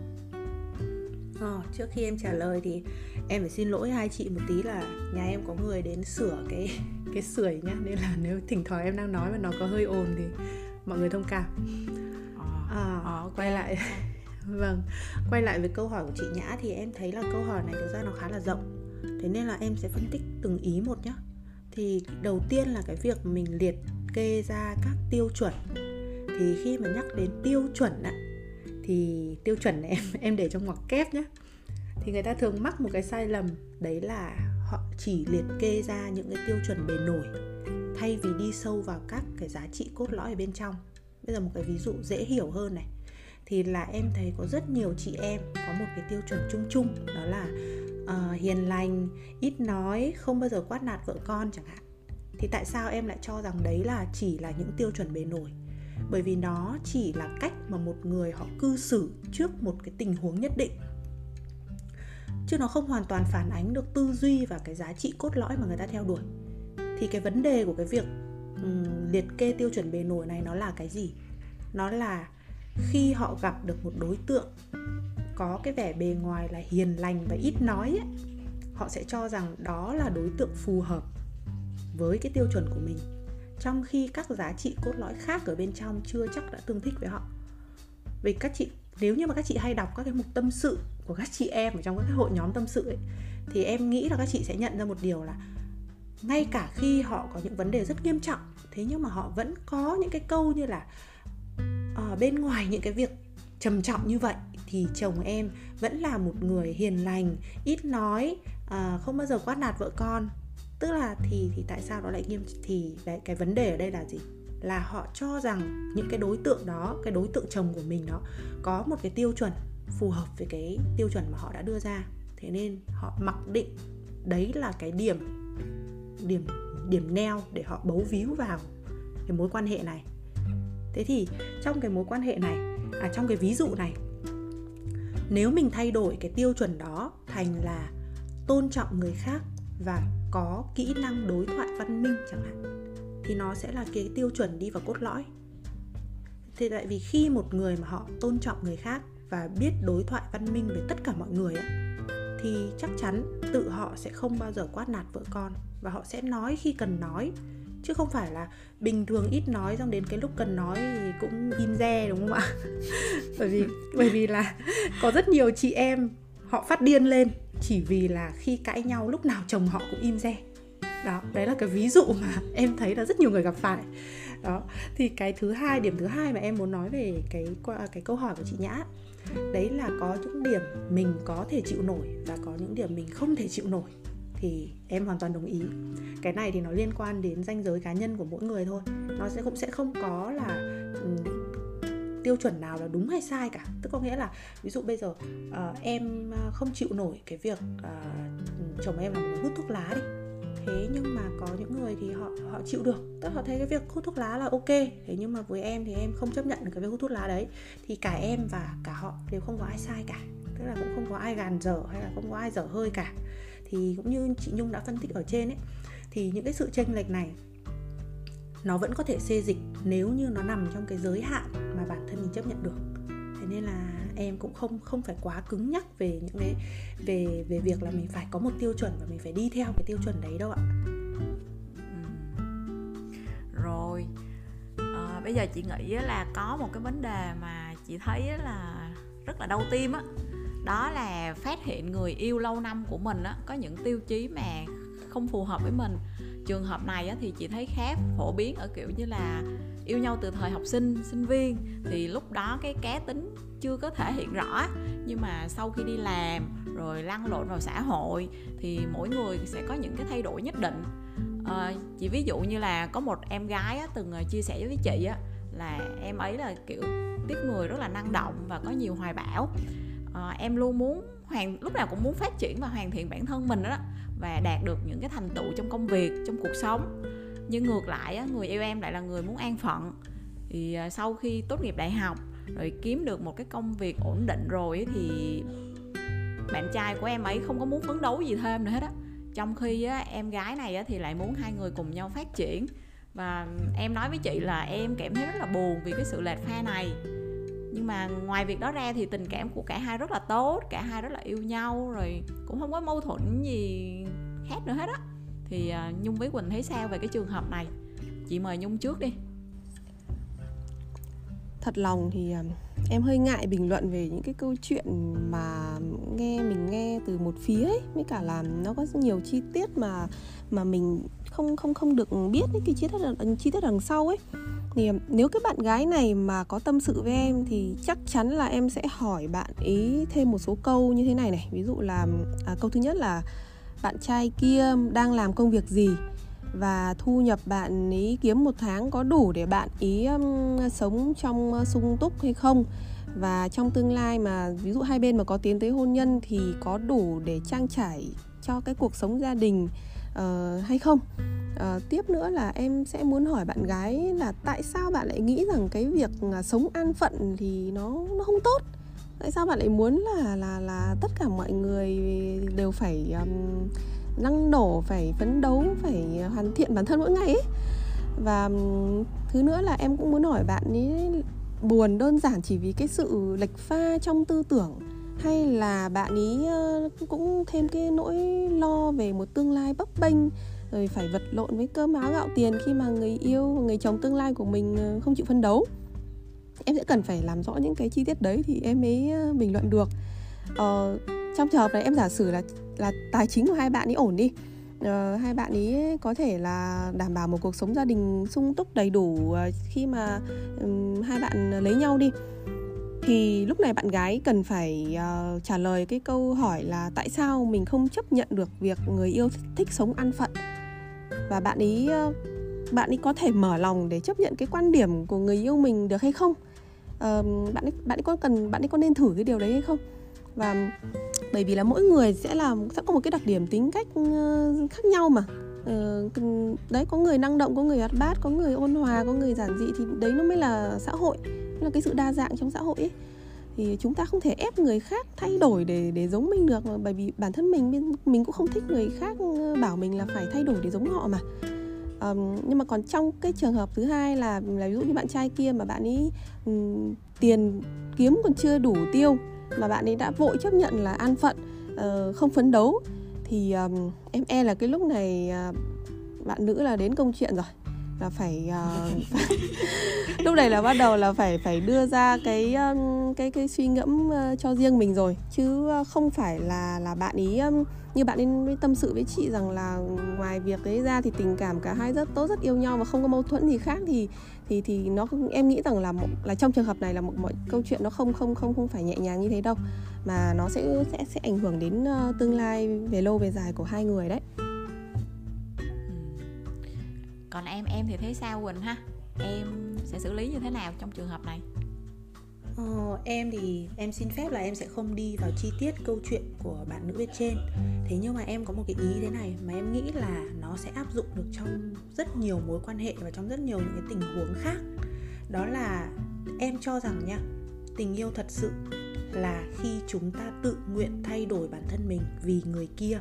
Ờ, trước khi em trả lời thì em phải xin lỗi hai chị một tí là nhà em có người đến sửa cái cái sưởi nhá. Nên là nếu thỉnh thoảng em đang nói mà nó có hơi ồn thì mọi người thông cảm. À, à, quay lại. Vâng quay lại với câu hỏi của chị nhã thì em thấy là câu hỏi này thực ra nó khá là rộng. Thế nên là em sẽ phân tích từng ý một nhá. Thì đầu tiên là cái việc mình liệt kê ra các tiêu chuẩn. Thì khi mà nhắc đến tiêu chuẩn á thì tiêu chuẩn này em em để trong ngoặc kép nhé thì người ta thường mắc một cái sai lầm đấy là họ chỉ liệt kê ra những cái tiêu chuẩn bề nổi thay vì đi sâu vào các cái giá trị cốt lõi ở bên trong. Bây giờ một cái ví dụ dễ hiểu hơn này. Thì là em thấy có rất nhiều chị em có một cái tiêu chuẩn chung chung đó là uh, hiền lành ít nói không bao giờ quát nạt vợ con chẳng hạn. Thì tại sao em lại cho rằng đấy là chỉ là những tiêu chuẩn bề nổi? Bởi vì nó chỉ là cách mà một người họ cư xử trước một cái tình huống nhất định. Chứ nó không hoàn toàn phản ánh được tư duy và cái giá trị cốt lõi mà người ta theo đuổi thì cái vấn đề của cái việc um, liệt kê tiêu chuẩn bề nổi này nó là cái gì? Nó là khi họ gặp được một đối tượng có cái vẻ bề ngoài là hiền lành và ít nói ấy, họ sẽ cho rằng đó là đối tượng phù hợp với cái tiêu chuẩn của mình trong khi các giá trị cốt lõi khác ở bên trong chưa chắc đã tương thích với họ. Vì các chị nếu như mà các chị hay đọc các cái mục tâm sự của các chị em ở trong các cái hội nhóm tâm sự ấy thì em nghĩ là các chị sẽ nhận ra một điều là ngay cả khi họ có những vấn đề rất nghiêm trọng thế nhưng mà họ vẫn có những cái câu như là ở bên ngoài những cái việc trầm trọng như vậy thì chồng em vẫn là một người hiền lành ít nói à, không bao giờ quát nạt vợ con. Tức là thì thì tại sao nó lại nghiêm thì cái, cái vấn đề ở đây là gì? Là họ cho rằng những cái đối tượng đó cái đối tượng chồng của mình đó có một cái tiêu chuẩn phù hợp với cái tiêu chuẩn mà họ đã đưa ra. Thế nên họ mặc định đấy là cái điểm điểm điểm neo để họ bấu víu vào cái mối quan hệ này. Thế thì trong cái mối quan hệ này à trong cái ví dụ này nếu mình thay đổi cái tiêu chuẩn đó thành là tôn trọng người khác và có kỹ năng đối thoại văn minh chẳng hạn thì nó sẽ là cái tiêu chuẩn đi vào cốt lõi. Thì tại vì khi một người mà họ tôn trọng người khác và biết đối thoại văn minh với tất cả mọi người ấy, thì chắc chắn tự họ sẽ không bao giờ quát nạt vợ con và họ sẽ nói khi cần nói. Chứ không phải là bình thường ít nói, xong đến cái lúc cần nói thì cũng im re, đúng không ạ? Bởi vì bởi vì là có rất nhiều chị em, họ phát điên lên chỉ vì là khi cãi nhau lúc nào chồng họ cũng im re. Đó, đấy là cái ví dụ mà em thấy là rất nhiều người gặp phải. Đó, thì cái thứ hai, điểm thứ hai mà em muốn nói về cái cái câu hỏi của chị nhã, đấy là có những điểm mình có thể chịu nổi và có những điểm mình không thể chịu nổi thì em hoàn toàn đồng ý. Cái này thì nó liên quan đến danh giới cá nhân của mỗi người thôi. Nó sẽ cũng sẽ không có là tiêu chuẩn nào là đúng hay sai cả. Tức có nghĩa là ví dụ bây giờ uh, em ờ, không chịu nổi cái việc uh, chồng em là một người hút thuốc lá đi. Thế nhưng mà có những người thì họ họ chịu được. Tức họ thấy cái việc hút thuốc lá là ok. Thế nhưng mà với em thì em không chấp nhận được cái việc hút thuốc lá đấy. Thì cả em và cả họ đều không có ai sai cả. Tức là cũng không có ai gàn dở hay là không có ai dở hơi cả thì cũng như chị nhung đã phân tích ở trên ấy thì những cái sự chênh lệch này nó vẫn có thể xê dịch nếu như nó nằm trong cái giới hạn mà bản thân mình chấp nhận được. Thế nên là em cũng không không phải quá cứng nhắc về những cái về về việc là mình phải có một tiêu chuẩn và mình phải đi theo cái tiêu chuẩn đấy đâu ạ. Rồi à, bây giờ chị nghĩ là có một cái vấn đề mà chị thấy là rất là đau tim á đó là phát hiện người yêu lâu năm của mình á có những tiêu chí mà không phù hợp với mình. Trường hợp này á, thì chị thấy khá phổ biến ở kiểu như là yêu nhau từ thời học sinh sinh viên. Thì lúc đó cái cá tính chưa có thể hiện rõ nhưng mà sau khi đi làm rồi lăn lộn vào xã hội thì mỗi người sẽ có những cái thay đổi nhất định. À, chị ví dụ như là có một em gái á, từng ờ, chia sẻ với chị á, là em ấy là kiểu tiếp người rất là năng động và có nhiều hoài bão à, em luôn muốn hoàn lúc nào cũng muốn phát triển và hoàn thiện bản thân mình đó và đạt được những cái thành tựu trong công việc trong cuộc sống. Nhưng ngược lại á, người yêu em lại là người muốn an phận. Thì à, sau khi tốt nghiệp đại học rồi kiếm được một cái công việc ổn định rồi thì bạn trai của em ấy không có muốn phấn đấu gì thêm nữa hết á. Trong khi á, em gái này á, thì lại muốn hai người cùng nhau phát triển. Và em nói với chị là em cảm thấy rất là buồn vì cái sự lệch pha này nhưng mà ngoài việc đó ra thì tình cảm của cả hai rất là tốt, cả hai rất là yêu nhau, rồi cũng không có mâu thuẫn gì khác nữa hết á. Thì à, nhung với quỳnh thấy sao về cái trường hợp này? Chị mời nhung trước đi. Thật lòng thì à, em hơi ngại bình luận về những cái câu chuyện mà nghe, mình nghe từ một phía ấy, với cả là nó có nhiều chi tiết mà mà mình không không không được biết cái chi tiết chi tiết đằng sau ấy thì um, nếu cái bạn gái này mà có tâm sự với em thì chắc chắn là em sẽ hỏi bạn ý thêm một số câu như thế này này. Ví dụ là um, à, câu thứ nhất là bạn trai kia đang làm công việc gì? Và thu nhập bạn ý kiếm một tháng có đủ để bạn ý um, sống trong uh, sung túc hay không? Và trong tương lai mà ví dụ hai bên mà có tiến tới hôn nhân thì có đủ để trang trải cho cái cuộc sống gia đình uh, hay không? Uh, tiếp nữa là em sẽ muốn hỏi bạn gái là tại sao bạn lại nghĩ rằng cái việc à, sống an phận thì nó nó không tốt? Tại sao bạn lại muốn là là là tất cả mọi người đều phải um, năng nổ phải phấn đấu phải hoàn thiện bản thân mỗi ngày ấy? Và um, thứ nữa là em cũng muốn hỏi bạn ấy buồn đơn giản chỉ vì cái sự lệch pha trong tư tưởng hay là bạn ý ờ, cũng thêm cái nỗi lo về một tương lai bấp bênh rồi phải vật lộn với cơm áo gạo tiền khi mà người yêu người chồng tương lai của mình ờ, không chịu phân đấu? Em sẽ cần phải làm rõ những cái chi tiết đấy thì em mới ờ, bình luận được. Ờ, trong trường hợp này em giả sử là là tài chính của hai bạn ấy ổn đi ờ, hai bạn ấy có thể là đảm bảo một cuộc sống gia đình sung túc đầy đủ khi mà um, hai bạn lấy nhau đi thì lúc này bạn gái cần phải uh, trả lời cái câu hỏi là tại sao mình không chấp nhận được việc người yêu thích sống ăn phận? Và bạn ấy uh, ờ, bạn ấy có thể mở lòng để chấp nhận cái quan điểm của người yêu mình được hay không? Uh, bạn ấy bạn ấy có cần bạn ấy có nên thử cái điều đấy hay không? Và bởi vì là mỗi người sẽ là sẽ có một cái đặc điểm tính cách uh, khác nhau mà. Uh, đấy có người năng động có người hoạt bát có người ôn hòa có người giản dị thì đấy nó mới là xã hội là cái sự đa dạng trong xã hội ấy. Thì chúng ta không thể ép người khác thay đổi để để giống mình được bởi vì bản thân mình mình cũng không thích người khác ừ, bảo mình là phải thay đổi để giống họ mà. Um, nhưng mà còn trong cái trường hợp thứ hai là là ví dụ như bạn trai kia mà bạn ấy um, tiền kiếm còn chưa đủ tiêu mà bạn ấy đã vội chấp nhận là an phận uh, không phấn đấu thì um, em e là cái lúc này uh, bạn nữ là đến công chuyện rồi là phải, uh, lúc này là bắt đầu là phải phải đưa ra cái um, cái cái suy ngẫm uh, cho riêng mình rồi. Chứ không phải là là bạn ý um, như bạn nên tâm sự với chị rằng là ngoài việc đấy ra thì tình cảm cả hai rất tốt rất yêu nhau và không có mâu thuẫn gì khác thì thì thì nó em nghĩ rằng là một, là trong trường hợp này là một mọi câu chuyện nó không không không không phải nhẹ nhàng như thế đâu. Mà nó sẽ sẽ sẽ ảnh hưởng đến uh, tương lai về lâu về dài của hai người đấy còn em em thì thấy sao quỳnh ha? Em sẽ xử lý như thế nào trong trường hợp này? Ờ, em thì em xin phép là em sẽ không đi vào chi tiết câu chuyện của bạn nữ bên trên. Thế nhưng mà em có một cái ý thế này mà em nghĩ là nó sẽ áp dụng được trong rất nhiều mối quan hệ và trong rất nhiều những cái tình huống khác. Đó là em cho rằng nha, tình yêu thật sự là khi chúng ta tự nguyện thay đổi bản thân mình vì người kia.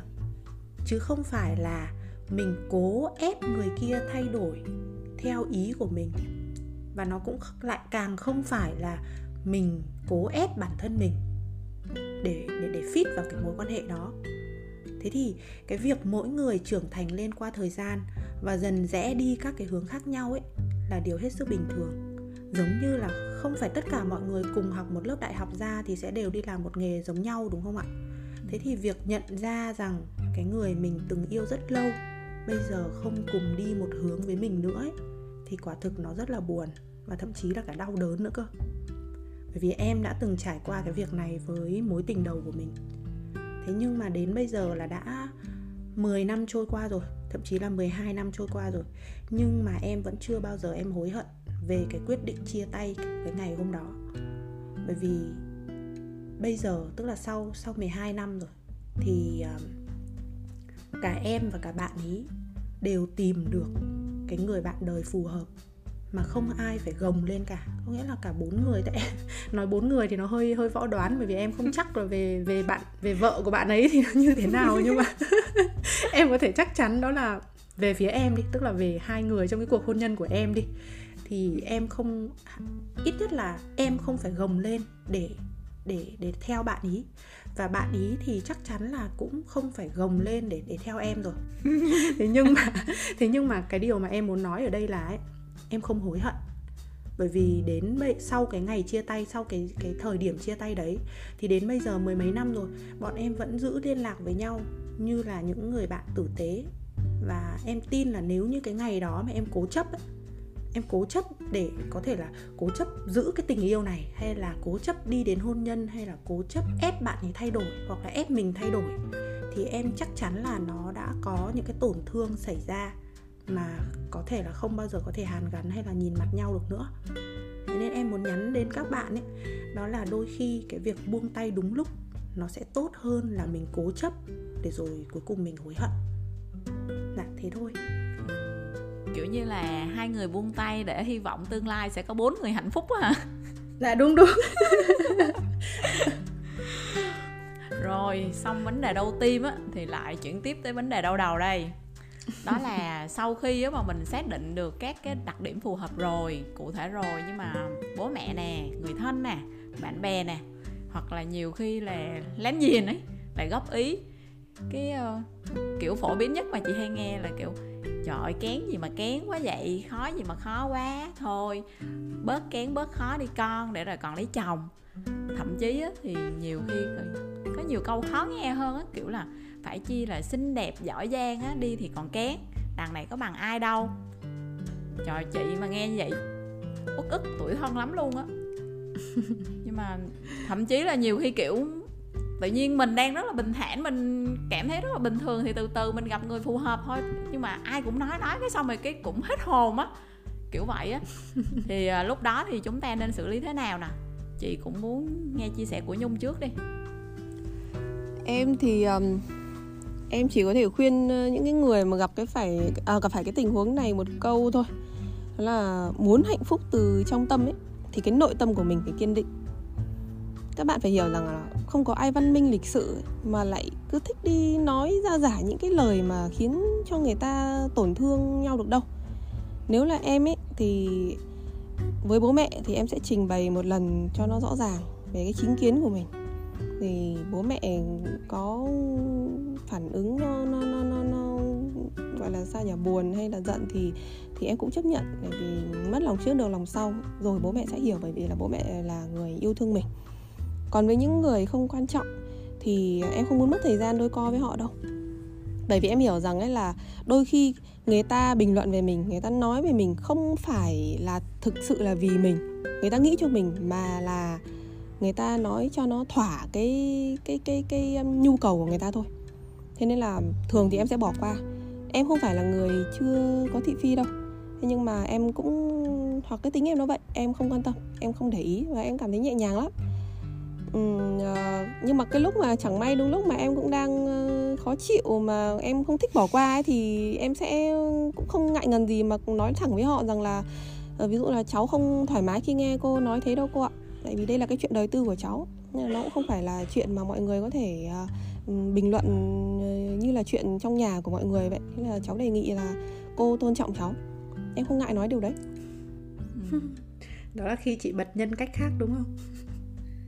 Chứ không phải là mình cố ép người kia thay đổi theo ý của mình. Và nó cũng lại càng không phải là mình cố ép bản thân mình để để để fit vào cái mối quan hệ đó. Thế thì cái việc mỗi người trưởng thành lên qua thời gian và dần rẽ đi các cái hướng khác nhau ấy là điều hết sức bình thường. Giống như là không phải tất cả mọi người cùng học một lớp đại học ra thì sẽ đều đi làm một nghề giống nhau, đúng không ạ? Thế thì việc nhận ra rằng cái người mình từng yêu rất lâu bây giờ không cùng đi một hướng với mình nữa ấy, thì quả thực nó rất là buồn và thậm chí là cả đau đớn nữa cơ. Bởi vì em đã từng trải qua cái việc này với mối tình đầu của mình. Thế nhưng mà đến bây giờ là đã 10 năm trôi qua rồi thậm chí là 12 năm trôi qua rồi nhưng mà em vẫn chưa bao giờ em hối hận về cái quyết định chia tay cái ngày hôm đó. Bởi vì bây giờ tức là sau sau 12 năm rồi thì uh, cả em và cả bạn ý đều tìm được cái người bạn đời phù hợp mà không ai phải gồng lên cả. Có nghĩa là cả bốn người tại nói bốn người thì nó hơi hơi võ đoán bởi vì em không chắc là về về bạn, về vợ của bạn ấy thì nó như thế nào, nhưng mà em có thể chắc chắn đó là về phía em đi, tức là về hai người trong cái cuộc hôn nhân của em đi, thì em không, ít nhất là em không phải gồng lên để để để theo bạn ý. Và bạn ý thì chắc chắn là cũng không phải gồng lên để để theo em rồi. Thế nhưng mà thế nhưng mà cái điều mà em muốn nói ở đây là ấy, em không hối hận. Bởi vì đến bây, sau cái ngày chia tay sau cái cái thời điểm chia tay đấy thì đến bây giờ mười mấy năm rồi bọn em vẫn giữ liên lạc với nhau như là những người bạn tử tế. Và em tin là nếu như cái ngày đó mà em cố chấp ấy, em cố chấp để có thể là cố chấp giữ cái tình yêu này, hay là cố chấp đi đến hôn nhân, hay là cố chấp ép bạn ấy thay đổi, hoặc là ép mình thay đổi, thì em chắc chắn là nó đã có những cái tổn thương xảy ra mà có thể là không bao giờ có thể hàn gắn hay là nhìn mặt nhau được nữa. Thế nên em muốn nhắn đến các bạn ấy, đó là đôi khi cái việc buông tay đúng lúc nó sẽ tốt hơn là mình cố chấp để rồi cuối cùng mình hối hận. Dạ thế thôi kiểu như là hai người buông tay để hy vọng tương lai sẽ có bốn người hạnh phúc hả? Dạ đúng đúng. Rồi xong vấn đề đau tim á thì lại chuyển tiếp tới vấn đề đau đầu đây. Đó là sau khi mà mình xác định được các cái đặc điểm phù hợp rồi cụ thể rồi nhưng mà bố mẹ nè người thân nè bạn bè nè hoặc là nhiều khi là lén nhìn ấy lại góp ý. Cái uh, kiểu phổ biến nhất mà chị hay nghe là kiểu trời kén gì mà kén quá vậy? Khó gì mà khó quá. Thôi bớt kén bớt khó đi con để rồi còn lấy chồng. Thậm chí á, thì nhiều khi có nhiều câu khó nghe hơn á kiểu là phải chi là xinh đẹp giỏi giang á đi thì còn kén. Đằng này có bằng ai đâu. Trời chị mà nghe như vậy uất ức tuổi thân lắm luôn á. Nhưng mà thậm chí là nhiều khi kiểu tự nhiên mình đang rất là bình thản mình cảm thấy rất là bình thường thì từ từ mình gặp người phù hợp thôi. Nhưng mà ai cũng nói nói cái xong rồi cái cũng hết hồn á. Kiểu vậy á. Thì à, lúc đó thì chúng ta nên xử lý thế nào nè? Chị cũng muốn nghe chia sẻ của nhung trước đi. Em thì um, em chỉ có thể khuyên những cái người mà gặp cái phải à, gặp phải cái tình huống này một câu thôi. Đó là muốn hạnh phúc từ trong tâm ấy thì cái nội tâm của mình phải kiên định các bạn phải hiểu rằng là không có ai văn minh lịch sự mà lại cứ thích đi nói ra giả những cái lời mà khiến cho người ta tổn thương nhau được đâu. Nếu là em ấy thì với bố mẹ thì em sẽ trình bày một lần cho nó rõ ràng về cái chính kiến của mình. Thì bố mẹ có phản ứng nó nó nó nó, nó gọi là sao nhỉ? Buồn hay là giận thì thì em cũng chấp nhận. Bởi vì mất lòng trước được lòng sau. Rồi bố mẹ sẽ hiểu bởi vì là bố mẹ là người yêu thương mình còn với những người không quan trọng thì em không muốn mất thời gian đôi co với họ đâu. Bởi vì em hiểu rằng ấy là đôi khi người ta bình luận về mình, người ta nói về mình không phải là thực sự là vì mình. Người ta nghĩ cho mình mà là người ta nói cho nó thỏa cái cái cái cái um, nhu cầu của người ta thôi. Thế nên là thường thì em sẽ bỏ qua. Em không phải là người chưa có thị phi đâu. Thế nhưng mà em cũng, hoặc cái tính em nó vậy, em không quan tâm, em không để ý và em cảm thấy nhẹ nhàng lắm uh, nhưng mà cái lúc mà chẳng may đúng lúc mà em cũng đang uh, khó chịu mà em không thích bỏ qua ấy, thì em sẽ cũng không ngại ngần gì mà nói thẳng với họ rằng là uh, ví dụ là cháu không thoải mái khi nghe cô nói thế đâu cô ạ. Tại vì đây là cái chuyện đời tư của cháu nên nó cũng không phải là chuyện mà mọi người có thể uh, bình luận như là chuyện trong nhà của mọi người vậy. Nên là cháu đề nghị là cô tôn trọng cháu. Em không ngại nói điều đấy. Ừ. Đó là khi chị bật nhân cách khác đúng không?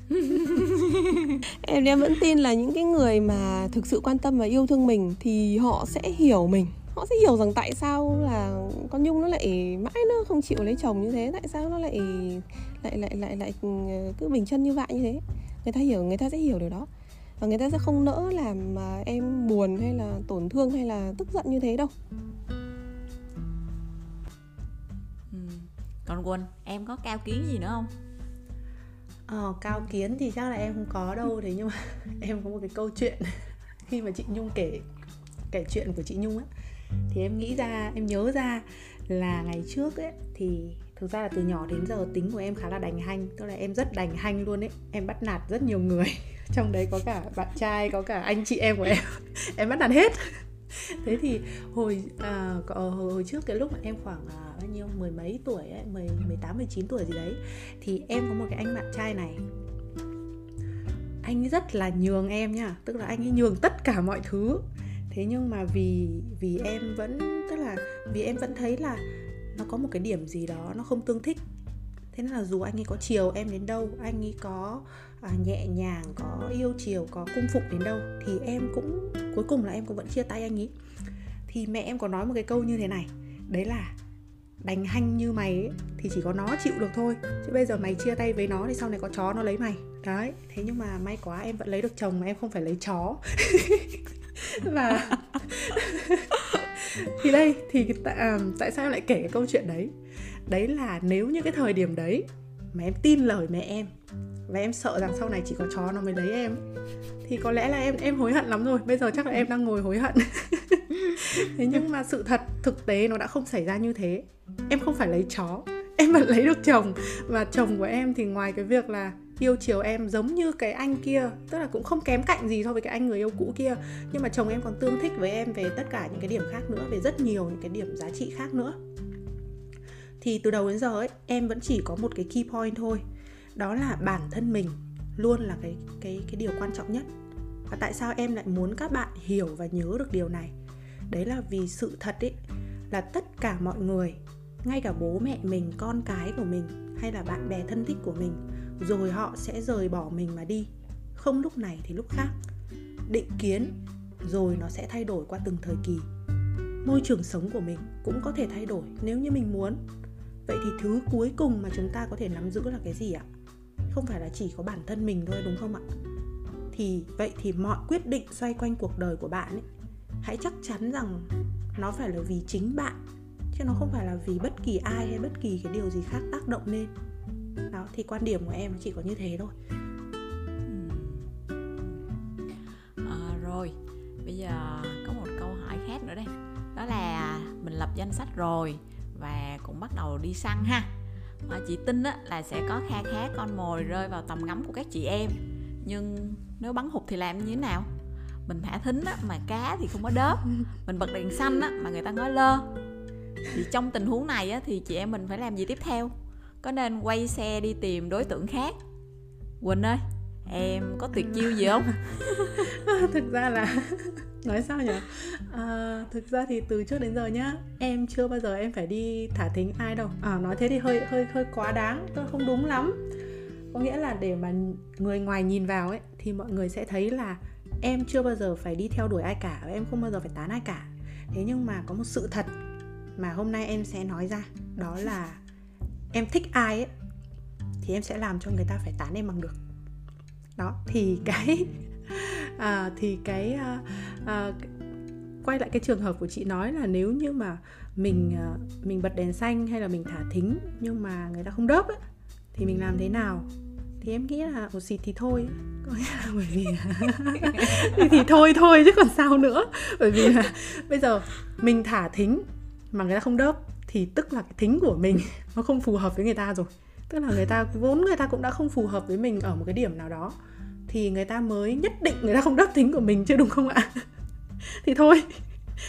em em vẫn tin là những cái người mà thực sự quan tâm và yêu thương mình thì họ sẽ hiểu mình. Họ sẽ hiểu rằng tại sao là con nhung nó lại mãi nó không chịu lấy chồng như thế, tại sao nó lại lại lại lại lại ừ, cứ bình chân như vậy như thế. Người ta hiểu, người ta sẽ hiểu điều đó. Và người ta sẽ không nỡ làm mà em buồn hay là tổn thương hay là tức giận như thế đâu. Ừ. còn quân em có cao kiến gì nữa không? Ờ, cao kiến thì chắc là em không có đâu thế nhưng mà em có một cái câu chuyện. Khi mà chị nhung kể kể chuyện của chị nhung á thì em nghĩ ra em nhớ ra là ngày trước ấy thì thực ra là từ nhỏ đến giờ tính của em khá là đành hanh. Tức là em rất đành hanh luôn ấy. Em bắt nạt rất nhiều người. Trong đấy có cả bạn trai có cả anh chị em của em. Em bắt nạt hết thế thì hồi à, hồi, trước cái lúc mà em khoảng à, bao nhiêu mười mấy tuổi ấy, mười mười tám mười chín tuổi gì đấy thì em có một cái anh bạn trai này. Anh rất là nhường em nha tức là anh ấy nhường tất cả mọi thứ. Thế nhưng mà vì vì em vẫn tức là vì em vẫn thấy là nó có một cái điểm gì đó nó không tương thích. Thế nên là dù anh ấy có chiều em đến đâu anh ấy có à, nhẹ nhàng có yêu chiều có cung phục đến đâu thì em cũng cuối cùng là em cũng vẫn chia tay anh ấy. Thì mẹ em có nói một cái câu như thế này đấy là đánh hanh như mày ấy, thì chỉ có nó chịu được thôi chứ bây giờ mày chia tay với nó thì sau này có chó nó lấy mày. Đấy thế nhưng mà may quá em vẫn lấy được chồng mà em không phải lấy chó. Và thì đây thì tại, à, tại sao lại kể cái câu chuyện đấy? Đấy là nếu như cái thời điểm đấy mà em tin lời mẹ em và em sợ rằng sau này chỉ có chó nó mới lấy em. Thì có lẽ là em em hối hận lắm rồi. Bây giờ chắc là em đang ngồi hối hận. Thế nhưng mà sự thật thực tế nó đã không xảy ra như thế. Em không phải lấy chó, em vẫn lấy được chồng. Và chồng của em thì ngoài cái việc là yêu chiều em giống như cái anh kia, tức là cũng không kém cạnh gì so với cái anh người yêu cũ kia, nhưng mà chồng em còn tương thích với em về tất cả những cái điểm khác nữa, về rất nhiều những cái điểm giá trị khác nữa. Thì từ đầu đến giờ ấy, em vẫn chỉ có một cái key point thôi đó là bản thân mình luôn là cái cái cái điều quan trọng nhất. Và tại sao em lại muốn các bạn hiểu và nhớ được điều này? Đấy là vì sự thật ấy là tất cả mọi người, ngay cả bố mẹ mình, con cái của mình hay là bạn bè thân thích của mình, rồi họ sẽ rời bỏ mình mà đi. Không lúc này thì lúc khác. Định kiến rồi nó sẽ thay đổi qua từng thời kỳ. Môi trường sống của mình cũng có thể thay đổi nếu như mình muốn. Vậy thì thứ cuối cùng mà chúng ta có thể nắm giữ là cái gì ạ? Không phải là chỉ có bản thân mình thôi đúng không ạ? Thì vậy thì mọi quyết định xoay quanh cuộc đời của bạn ấy hãy chắc chắn rằng nó phải là vì chính bạn chứ nó không phải là vì bất kỳ ai hay bất kỳ cái điều gì khác tác động lên. Đó thì quan điểm của em chỉ có như thế thôi. À, rồi bây giờ có một câu hỏi khác nữa đây. Đó là mình lập danh sách rồi và cũng bắt đầu đi săn ha à, chị tin á, là sẽ có kha khá con mồi rơi vào tầm ngắm của các chị em. Nhưng nếu bắn hụt thì làm như thế nào? Mình thả thính á, mà cá thì không có đớp. Mình bật đèn xanh á, mà người ta ngó lơ. Thì trong tình huống này á, thì chị em mình phải làm gì tiếp theo? Có nên quay xe đi tìm đối tượng khác? Quỳnh ơi em có tuyệt chiêu gì không? Thực ra là nói sao nhỉ? À, thực ra thì từ trước đến giờ nhá em chưa bao giờ em phải đi thả thính ai đâu. À nói thế thì hơi hơi hơi quá đáng tôi không đúng lắm. Có nghĩa là để mà người ngoài nhìn vào ấy thì mọi người sẽ thấy là em chưa bao giờ phải đi theo đuổi ai cả và em không bao giờ phải tán ai cả. Thế nhưng mà có một sự thật mà hôm nay em sẽ nói ra đó là em thích ai ấy thì em sẽ làm cho người ta phải tán em bằng được. Đó thì cái à, thì cái à, à, quay lại cái trường hợp của chị nói là nếu như mà mình à, mình bật đèn xanh hay là mình thả thính nhưng mà người ta không đớp ấy, thì mình làm thế nào? Thì em nghĩ là ồ xịt thì thôi. Có nghĩa là bởi vì thì, thì thôi thôi chứ còn sao nữa. Bởi vì là bây giờ mình thả thính mà người ta không đớp thì tức là cái thính của mình nó không phù hợp với người ta rồi. Tức là người ta vốn người ta cũng đã không phù hợp với mình ở một cái điểm nào đó thì người ta mới nhất định người ta không đớp thính của mình chứ đúng không ạ thì thôi.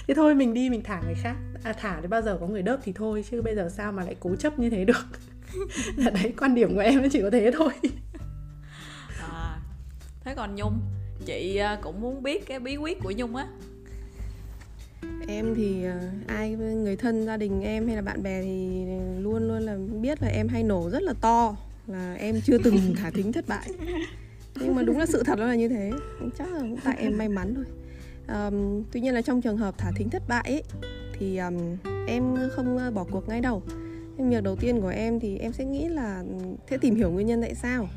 Thì thôi mình đi mình thả người khác. À, thả đến bao giờ có người đớp thì thôi chứ bây giờ sao mà lại cố chấp như thế được? Là đấy quan điểm của em nó chỉ có thế thôi. À, thế còn nhung chị à, cũng muốn biết cái bí quyết của nhung á. Em thì ờ, ai người thân gia đình em hay là bạn bè thì luôn luôn là biết là em hay nổ rất là to là em chưa từng thả thính thất bại. Nhưng mà đúng là sự thật nó là như thế. Chắc là cũng tại em may mắn thôi um, tuy nhiên là trong trường hợp thả thính thất bại ấy, thì um, em không bỏ cuộc ngay đầu nhưng việc đầu tiên của em thì em sẽ nghĩ là sẽ tìm hiểu nguyên nhân tại sao.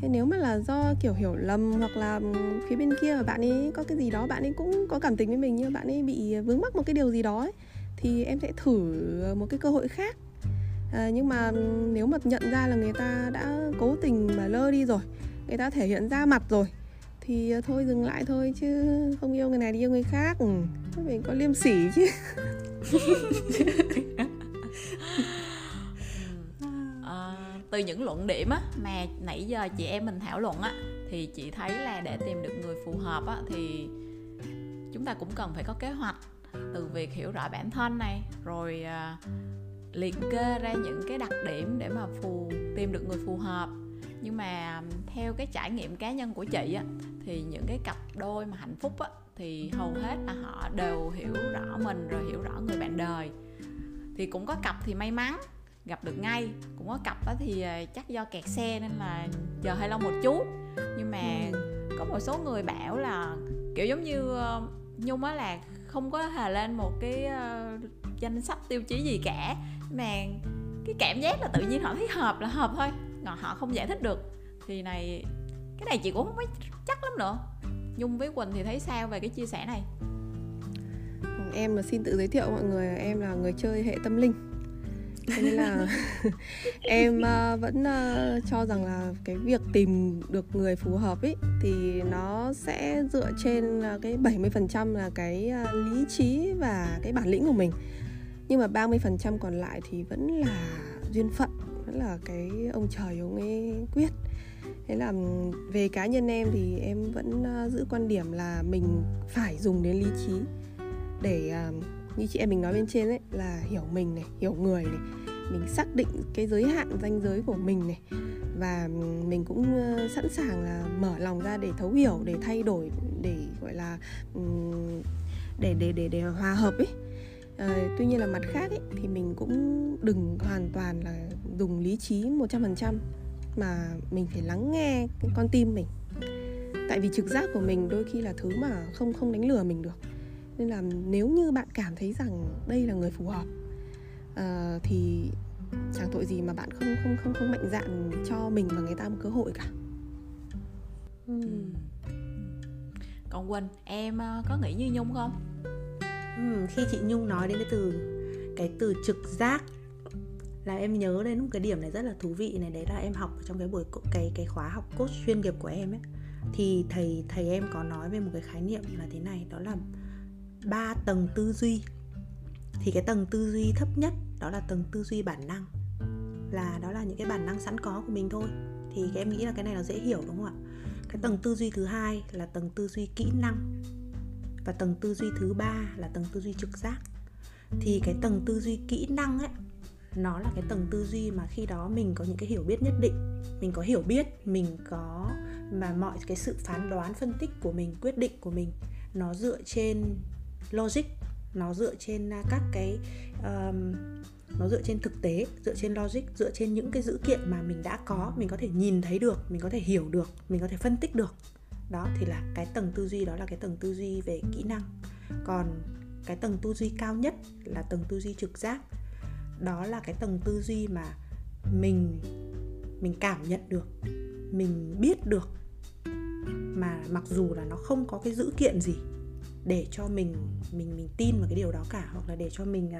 Thế nếu mà là do kiểu hiểu lầm hoặc là phía bên kia mà bạn ấy có cái gì đó bạn ấy cũng có cảm tình với mình nhưng bạn ấy bị vướng mắc một cái điều gì đó ấy, thì em sẽ thử một cái cơ hội khác. À, nhưng mà nếu mà nhận ra là người ta đã cố tình mà lơ đi rồi người ta thể hiện ra mặt rồi thì ờ, thôi dừng lại thôi chứ không yêu người này đi yêu người khác. Ừ, mình có liêm sỉ chứ. Ờ, từ những luận điểm á mà nãy giờ chị em mình thảo luận á thì chị thấy là để tìm được người phù hợp á thì chúng ta cũng cần phải có kế hoạch từ việc hiểu rõ bản thân này rồi à, liệt kê ra những cái đặc điểm để mà phù tìm được người phù hợp. Nhưng mà theo cái trải nghiệm cá nhân của chị á thì những cái cặp đôi mà hạnh phúc á, thì hầu hết là họ đều hiểu rõ mình rồi hiểu rõ người bạn đời. Thì cũng có cặp thì may mắn, gặp được ngay. Cũng có cặp á thì à, chắc do kẹt xe nên là chờ hơi lâu một chút. Nhưng mà có một số người bảo là, kiểu giống như ờ, nhung á là không có hề lên một cái ờ, danh sách tiêu chí gì cả. Mà cái cảm giác là tự nhiên họ thấy hợp là hợp thôi họ không giải thích được. Thì này cái này chị cũng không chắc lắm nữa. Nhung với quỳnh thì thấy sao về cái chia sẻ này? Em mà xin tự giới thiệu mọi người em là người chơi hệ tâm linh. Nên là em uh, vẫn uh, cho rằng là cái việc tìm được người phù hợp ấy thì nó sẽ dựa trên uh, cái 70% là cái uh, lý trí và cái bản lĩnh của mình. Nhưng mà 30% còn lại thì vẫn là duyên phận vẫn là cái ông trời ông ấy quyết thế là về cá nhân em thì em vẫn giữ quan điểm là mình phải dùng đến lý trí để à, như chị em mình nói bên trên ấy là hiểu mình này hiểu người này mình xác định cái giới hạn ranh giới của mình này và mình cũng sẵn sàng là mở lòng ra để thấu hiểu để thay đổi để gọi là để để để để hòa hợp ấy. À, tuy nhiên là mặt khác ấy, thì mình cũng đừng hoàn toàn là dùng lý trí 100% mà mình phải lắng nghe cái con tim mình. Tại vì trực giác của mình đôi khi là thứ mà không không đánh lừa mình được. Nên là nếu như bạn cảm thấy rằng đây là người phù hợp uh, thì chẳng tội gì mà bạn không không không không mạnh dạn cho mình và người ta một cơ hội cả. Ừ. còn quỳnh em uh, có nghĩ như nhung không? Ừ, khi chị nhung nói đến cái từ cái từ trực giác là em nhớ đến một cái điểm này rất là thú vị này, đấy là em học trong cái buổi cái cái khóa học coach chuyên nghiệp của em ấy. Thì thầy thầy em có nói về một cái khái niệm là thế này, đó là ba tầng tư duy. Thì cái tầng tư duy thấp nhất đó là tầng tư duy bản năng, là đó là những cái bản năng sẵn có của mình thôi. Thì cái em nghĩ là cái này nó dễ hiểu, đúng không ạ? Cái tầng tư duy thứ hai là tầng tư duy kỹ năng và tầng tư duy thứ ba là tầng tư duy trực giác. Thì cái tầng tư duy kỹ năng ấy nó là cái tầng tư duy mà khi đó mình có những cái hiểu biết nhất định. Mình có hiểu biết mình có mà mọi cái sự phán đoán phân tích của mình quyết định của mình nó dựa trên logic nó dựa trên à, các cái um, nó dựa trên thực tế dựa trên logic dựa trên những cái dữ kiện mà mình đã có mình có thể nhìn thấy được mình có thể hiểu được mình có thể phân tích được. Đó thì là cái tầng tư duy đó là cái tầng tư duy về kỹ năng. Còn cái tầng tư duy cao nhất là tầng tư duy trực giác đó là cái tầng tư duy mà mình mình cảm nhận được mình biết được. Mà mặc dù là nó không có cái dữ kiện gì để cho mình mình mình tin vào cái điều đó cả hoặc là để cho mình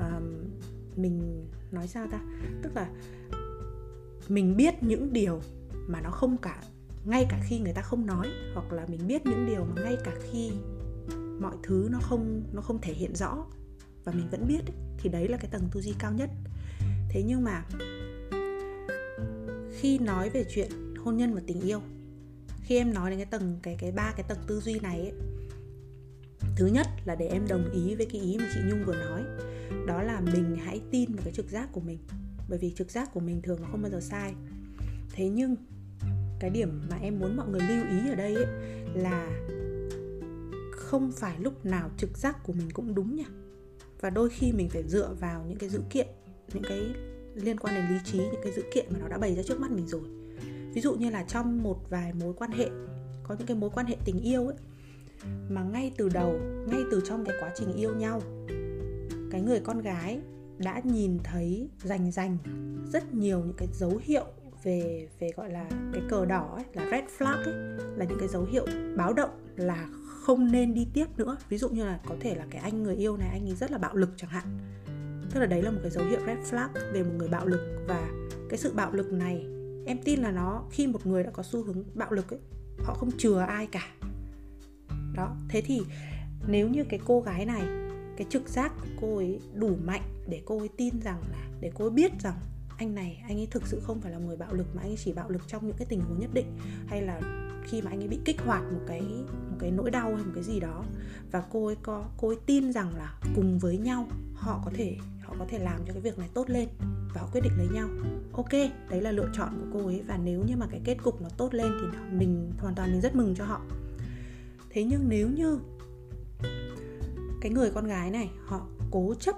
uh, mình nói sao ta? Tức là mình biết những điều mà nó không cả ngay cả khi người ta không nói hoặc là mình biết những điều mà ngay cả khi mọi thứ nó không nó không thể hiện rõ và mình vẫn biết ấy, thì đấy là cái tầng tư duy cao nhất. Thế nhưng mà khi nói về chuyện hôn nhân và tình yêu khi em nói đến cái tầng cái cái ba cái tầng tư duy này ấy, thứ nhất là để em đồng ý với cái ý mà chị nhung vừa nói đó là mình hãy tin vào cái trực giác của mình. Bởi vì trực giác của mình thường nó không bao giờ sai. Thế nhưng cái điểm mà em muốn mọi người lưu ý ở đây ấy, là không phải lúc nào trực giác của mình cũng đúng nha và đôi khi mình phải dựa vào những cái dữ kiện những cái liên quan đến lý trí những cái dữ kiện mà nó đã bày ra trước mắt mình rồi. Ví dụ như là trong một vài mối quan hệ có những cái mối quan hệ tình yêu ấy mà ngay từ đầu ngay từ trong cái quá trình yêu nhau cái người con gái đã nhìn thấy rành rành rất nhiều những cái dấu hiệu về về gọi là cái cờ đỏ ấy, là red flag ấy, là những cái dấu hiệu báo động là không nên đi tiếp nữa. Ví dụ như là có thể là cái anh người yêu này, anh ấy rất là bạo lực chẳng hạn. Tức là đấy là một cái dấu hiệu red flag về một người bạo lực. Và cái sự bạo lực này, em tin là nó, khi một người đã có xu hướng bạo lực ấy, họ không chừa ai cả. Đó, thế thì nếu như cái cô gái này, cái trực giác của cô ấy đủ mạnh để cô ấy tin rằng là, để cô ấy biết rằng anh này, anh ấy thực sự không phải là người bạo lực mà anh ấy chỉ bạo lực trong những cái tình huống nhất định, hay là khi mà anh ấy bị kích hoạt một cái một cái nỗi đau hay một cái gì đó. Và cô ấy có, cô ấy tin rằng là cùng với nhau, họ có thể, họ có thể làm cho cái việc này tốt lên và họ quyết định lấy nhau. Ok, đấy là lựa chọn của cô ấy và nếu như mà cái kết cục nó tốt lên thì mình, hoàn toàn mình rất mừng cho họ. Thế nhưng nếu như cái người con gái này, họ cố chấp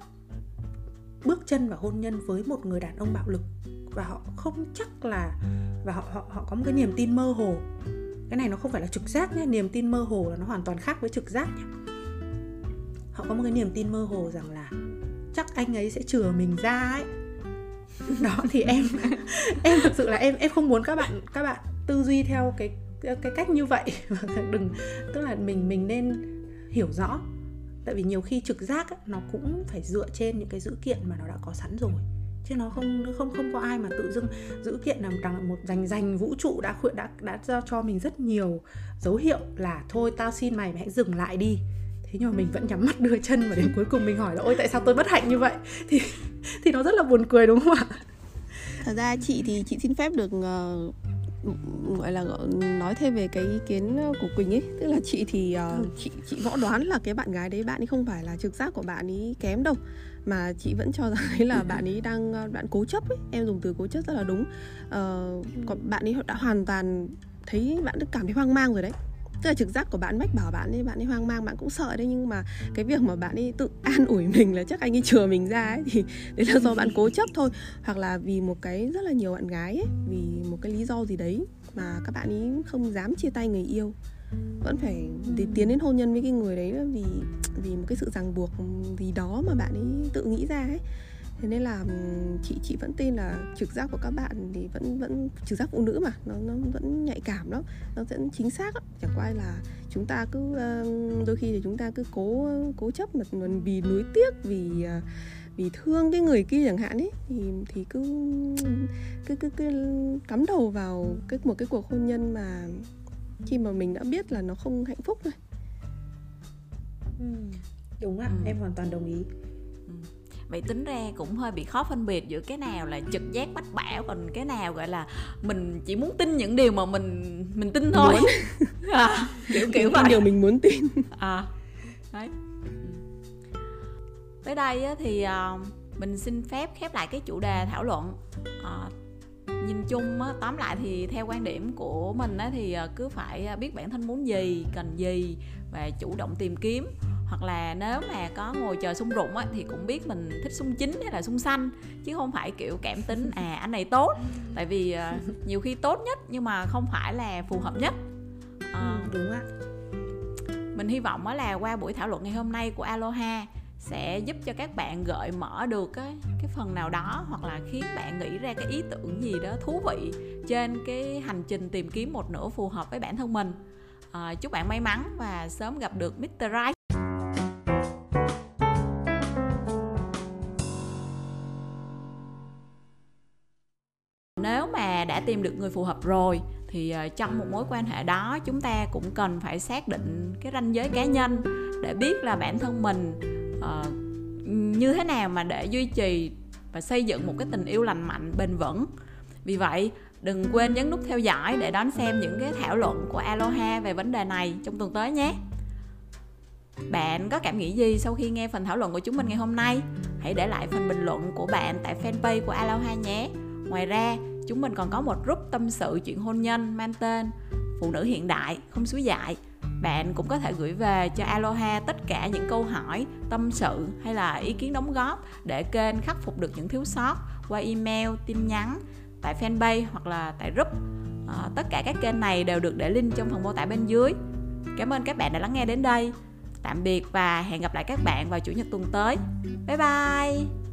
bước chân vào hôn nhân với một người đàn ông bạo lực và họ không chắc là, và họ họ họ có một cái niềm tin mơ hồ cái này nó không phải là trực giác nhé niềm tin mơ hồ là nó hoàn toàn khác với trực giác nhé họ có một cái niềm tin mơ hồ rằng là chắc anh ấy sẽ chừa mình ra ấy. Đó thì em em thực sự là em em không muốn các bạn các bạn tư duy theo cái cái cách như vậy. Đừng tức là mình mình nên hiểu rõ. Tại vì nhiều khi trực giác ấy, nó cũng phải dựa trên những cái dữ kiện mà nó đã có sẵn rồi chứ nó không không không có ai mà tự dưng dữ kiện là rằng một dành dành vũ trụ đã khuyện đã đã giao cho mình rất nhiều dấu hiệu là thôi tao xin mày mày hãy dừng lại đi. Thế nhưng mà mình vẫn nhắm mắt đưa chân và đến cuối cùng mình hỏi là ôi tại sao tôi bất hạnh như vậy? Thì thì nó rất là buồn cười đúng không ạ? Thật ra chị thì chị xin phép được uh, gọi là nói thêm về cái ý kiến của Quỳnh ấy. Tức là chị thì uh, chị chị võ đoán là cái bạn gái đấy bạn ấy không phải là trực giác của bạn ấy kém đâu. Mà chị vẫn cho rằng là bạn ấy đang bạn cố chấp ấy. Em dùng từ cố chấp rất là đúng. Uh, còn bạn ấy đã hoàn toàn thấy bạn cảm thấy hoang mang rồi đấy tức là trực giác của bạn mách bảo bạn ấy bạn ấy hoang mang bạn cũng sợ đấy nhưng mà cái việc mà bạn ấy tự an ủi mình là chắc anh ấy chừa mình ra ấy thì đấy là do bạn cố chấp thôi. Hoặc là vì một cái rất là nhiều bạn gái ấy vì một cái lý do gì đấy mà các bạn ấy không dám chia tay người yêu. Vẫn phải tiến đến hôn nhân với cái người đấy vì vì một cái sự ràng buộc gì đó mà bạn ấy tự nghĩ ra ấy thế nên là chị chị vẫn tin là trực giác của các bạn thì vẫn vẫn trực giác phụ nữ mà nó nó vẫn nhạy cảm lắm nó vẫn chính xác lắm. chẳng qua là chúng ta cứ đôi khi thì chúng ta cứ cố cố chấp mà vì nuối tiếc vì à, vì thương cái người kia chẳng hạn ấy thì thì cứ cứ cứ cứ cắm đầu vào cái một cái cuộc hôn nhân mà khi mà mình đã biết là nó không hạnh phúc rồi ừ. đúng ạ ừ. em hoàn toàn đồng ý vậy tính ra cũng hơi bị khó phân biệt giữa cái nào là trực giác bách bảo còn cái nào gọi là mình chỉ muốn tin những điều mà mình mình tin thôi. À, kiểu kiểu vậy. điều mình muốn tin. À đấy. Tới đây thì à, mình xin phép khép lại cái chủ đề thảo luận. À, nhìn chung tóm lại thì theo quan điểm của mình thì à, cứ phải biết bản thân muốn gì cần gì và chủ động tìm kiếm hoặc là nếu mà có ngồi chờ sung rụng á, thì cũng biết mình thích sung chín hay là sung xanh chứ không phải kiểu cảm tính à anh này tốt. Tại vì uh, nhiều khi tốt nhất nhưng mà không phải là phù hợp nhất. Uh, đúng ạ. Mình hy vọng là qua buổi thảo luận ngày hôm nay của Aloha sẽ giúp cho các bạn gợi mở được cái cái phần nào đó hoặc là khiến bạn nghĩ ra cái ý tưởng gì đó thú vị trên cái hành trình tìm kiếm một nửa phù hợp với bản thân mình. À, chúc bạn may mắn và sớm gặp được Mr. Right nếu mà đã tìm được người phù hợp rồi thì ờ, trong một mối quan hệ đó chúng ta cũng cần phải xác định cái ranh giới cá nhân để biết là bản thân mình uh, như thế nào mà để duy trì và xây dựng một cái tình yêu lành mạnh bền vững. Vì vậy đừng quên nhấn nút theo dõi để đón xem những cái thảo luận của Aloha về vấn đề này trong tuần tới nhé. Bạn có cảm nghĩ gì sau khi nghe phần thảo luận của chúng mình ngày hôm nay? Hãy để lại phần bình luận của bạn tại fanpage của Aloha nhé. Ngoài ra chúng mình còn có một group tâm sự chuyện hôn nhân mang tên phụ nữ hiện đại không suối dại bạn cũng có thể gửi về cho Aloha tất cả những câu hỏi, tâm sự hay là ý kiến đóng góp để kênh khắc phục được những thiếu sót qua email, tin nhắn, tại fanpage hoặc là tại group. À, tất cả các kênh này đều được để link trong phần mô tả bên dưới. Cảm ơn các bạn đã lắng nghe đến đây. Tạm biệt và hẹn gặp lại các bạn vào chủ nhật tuần tới. Bye bye!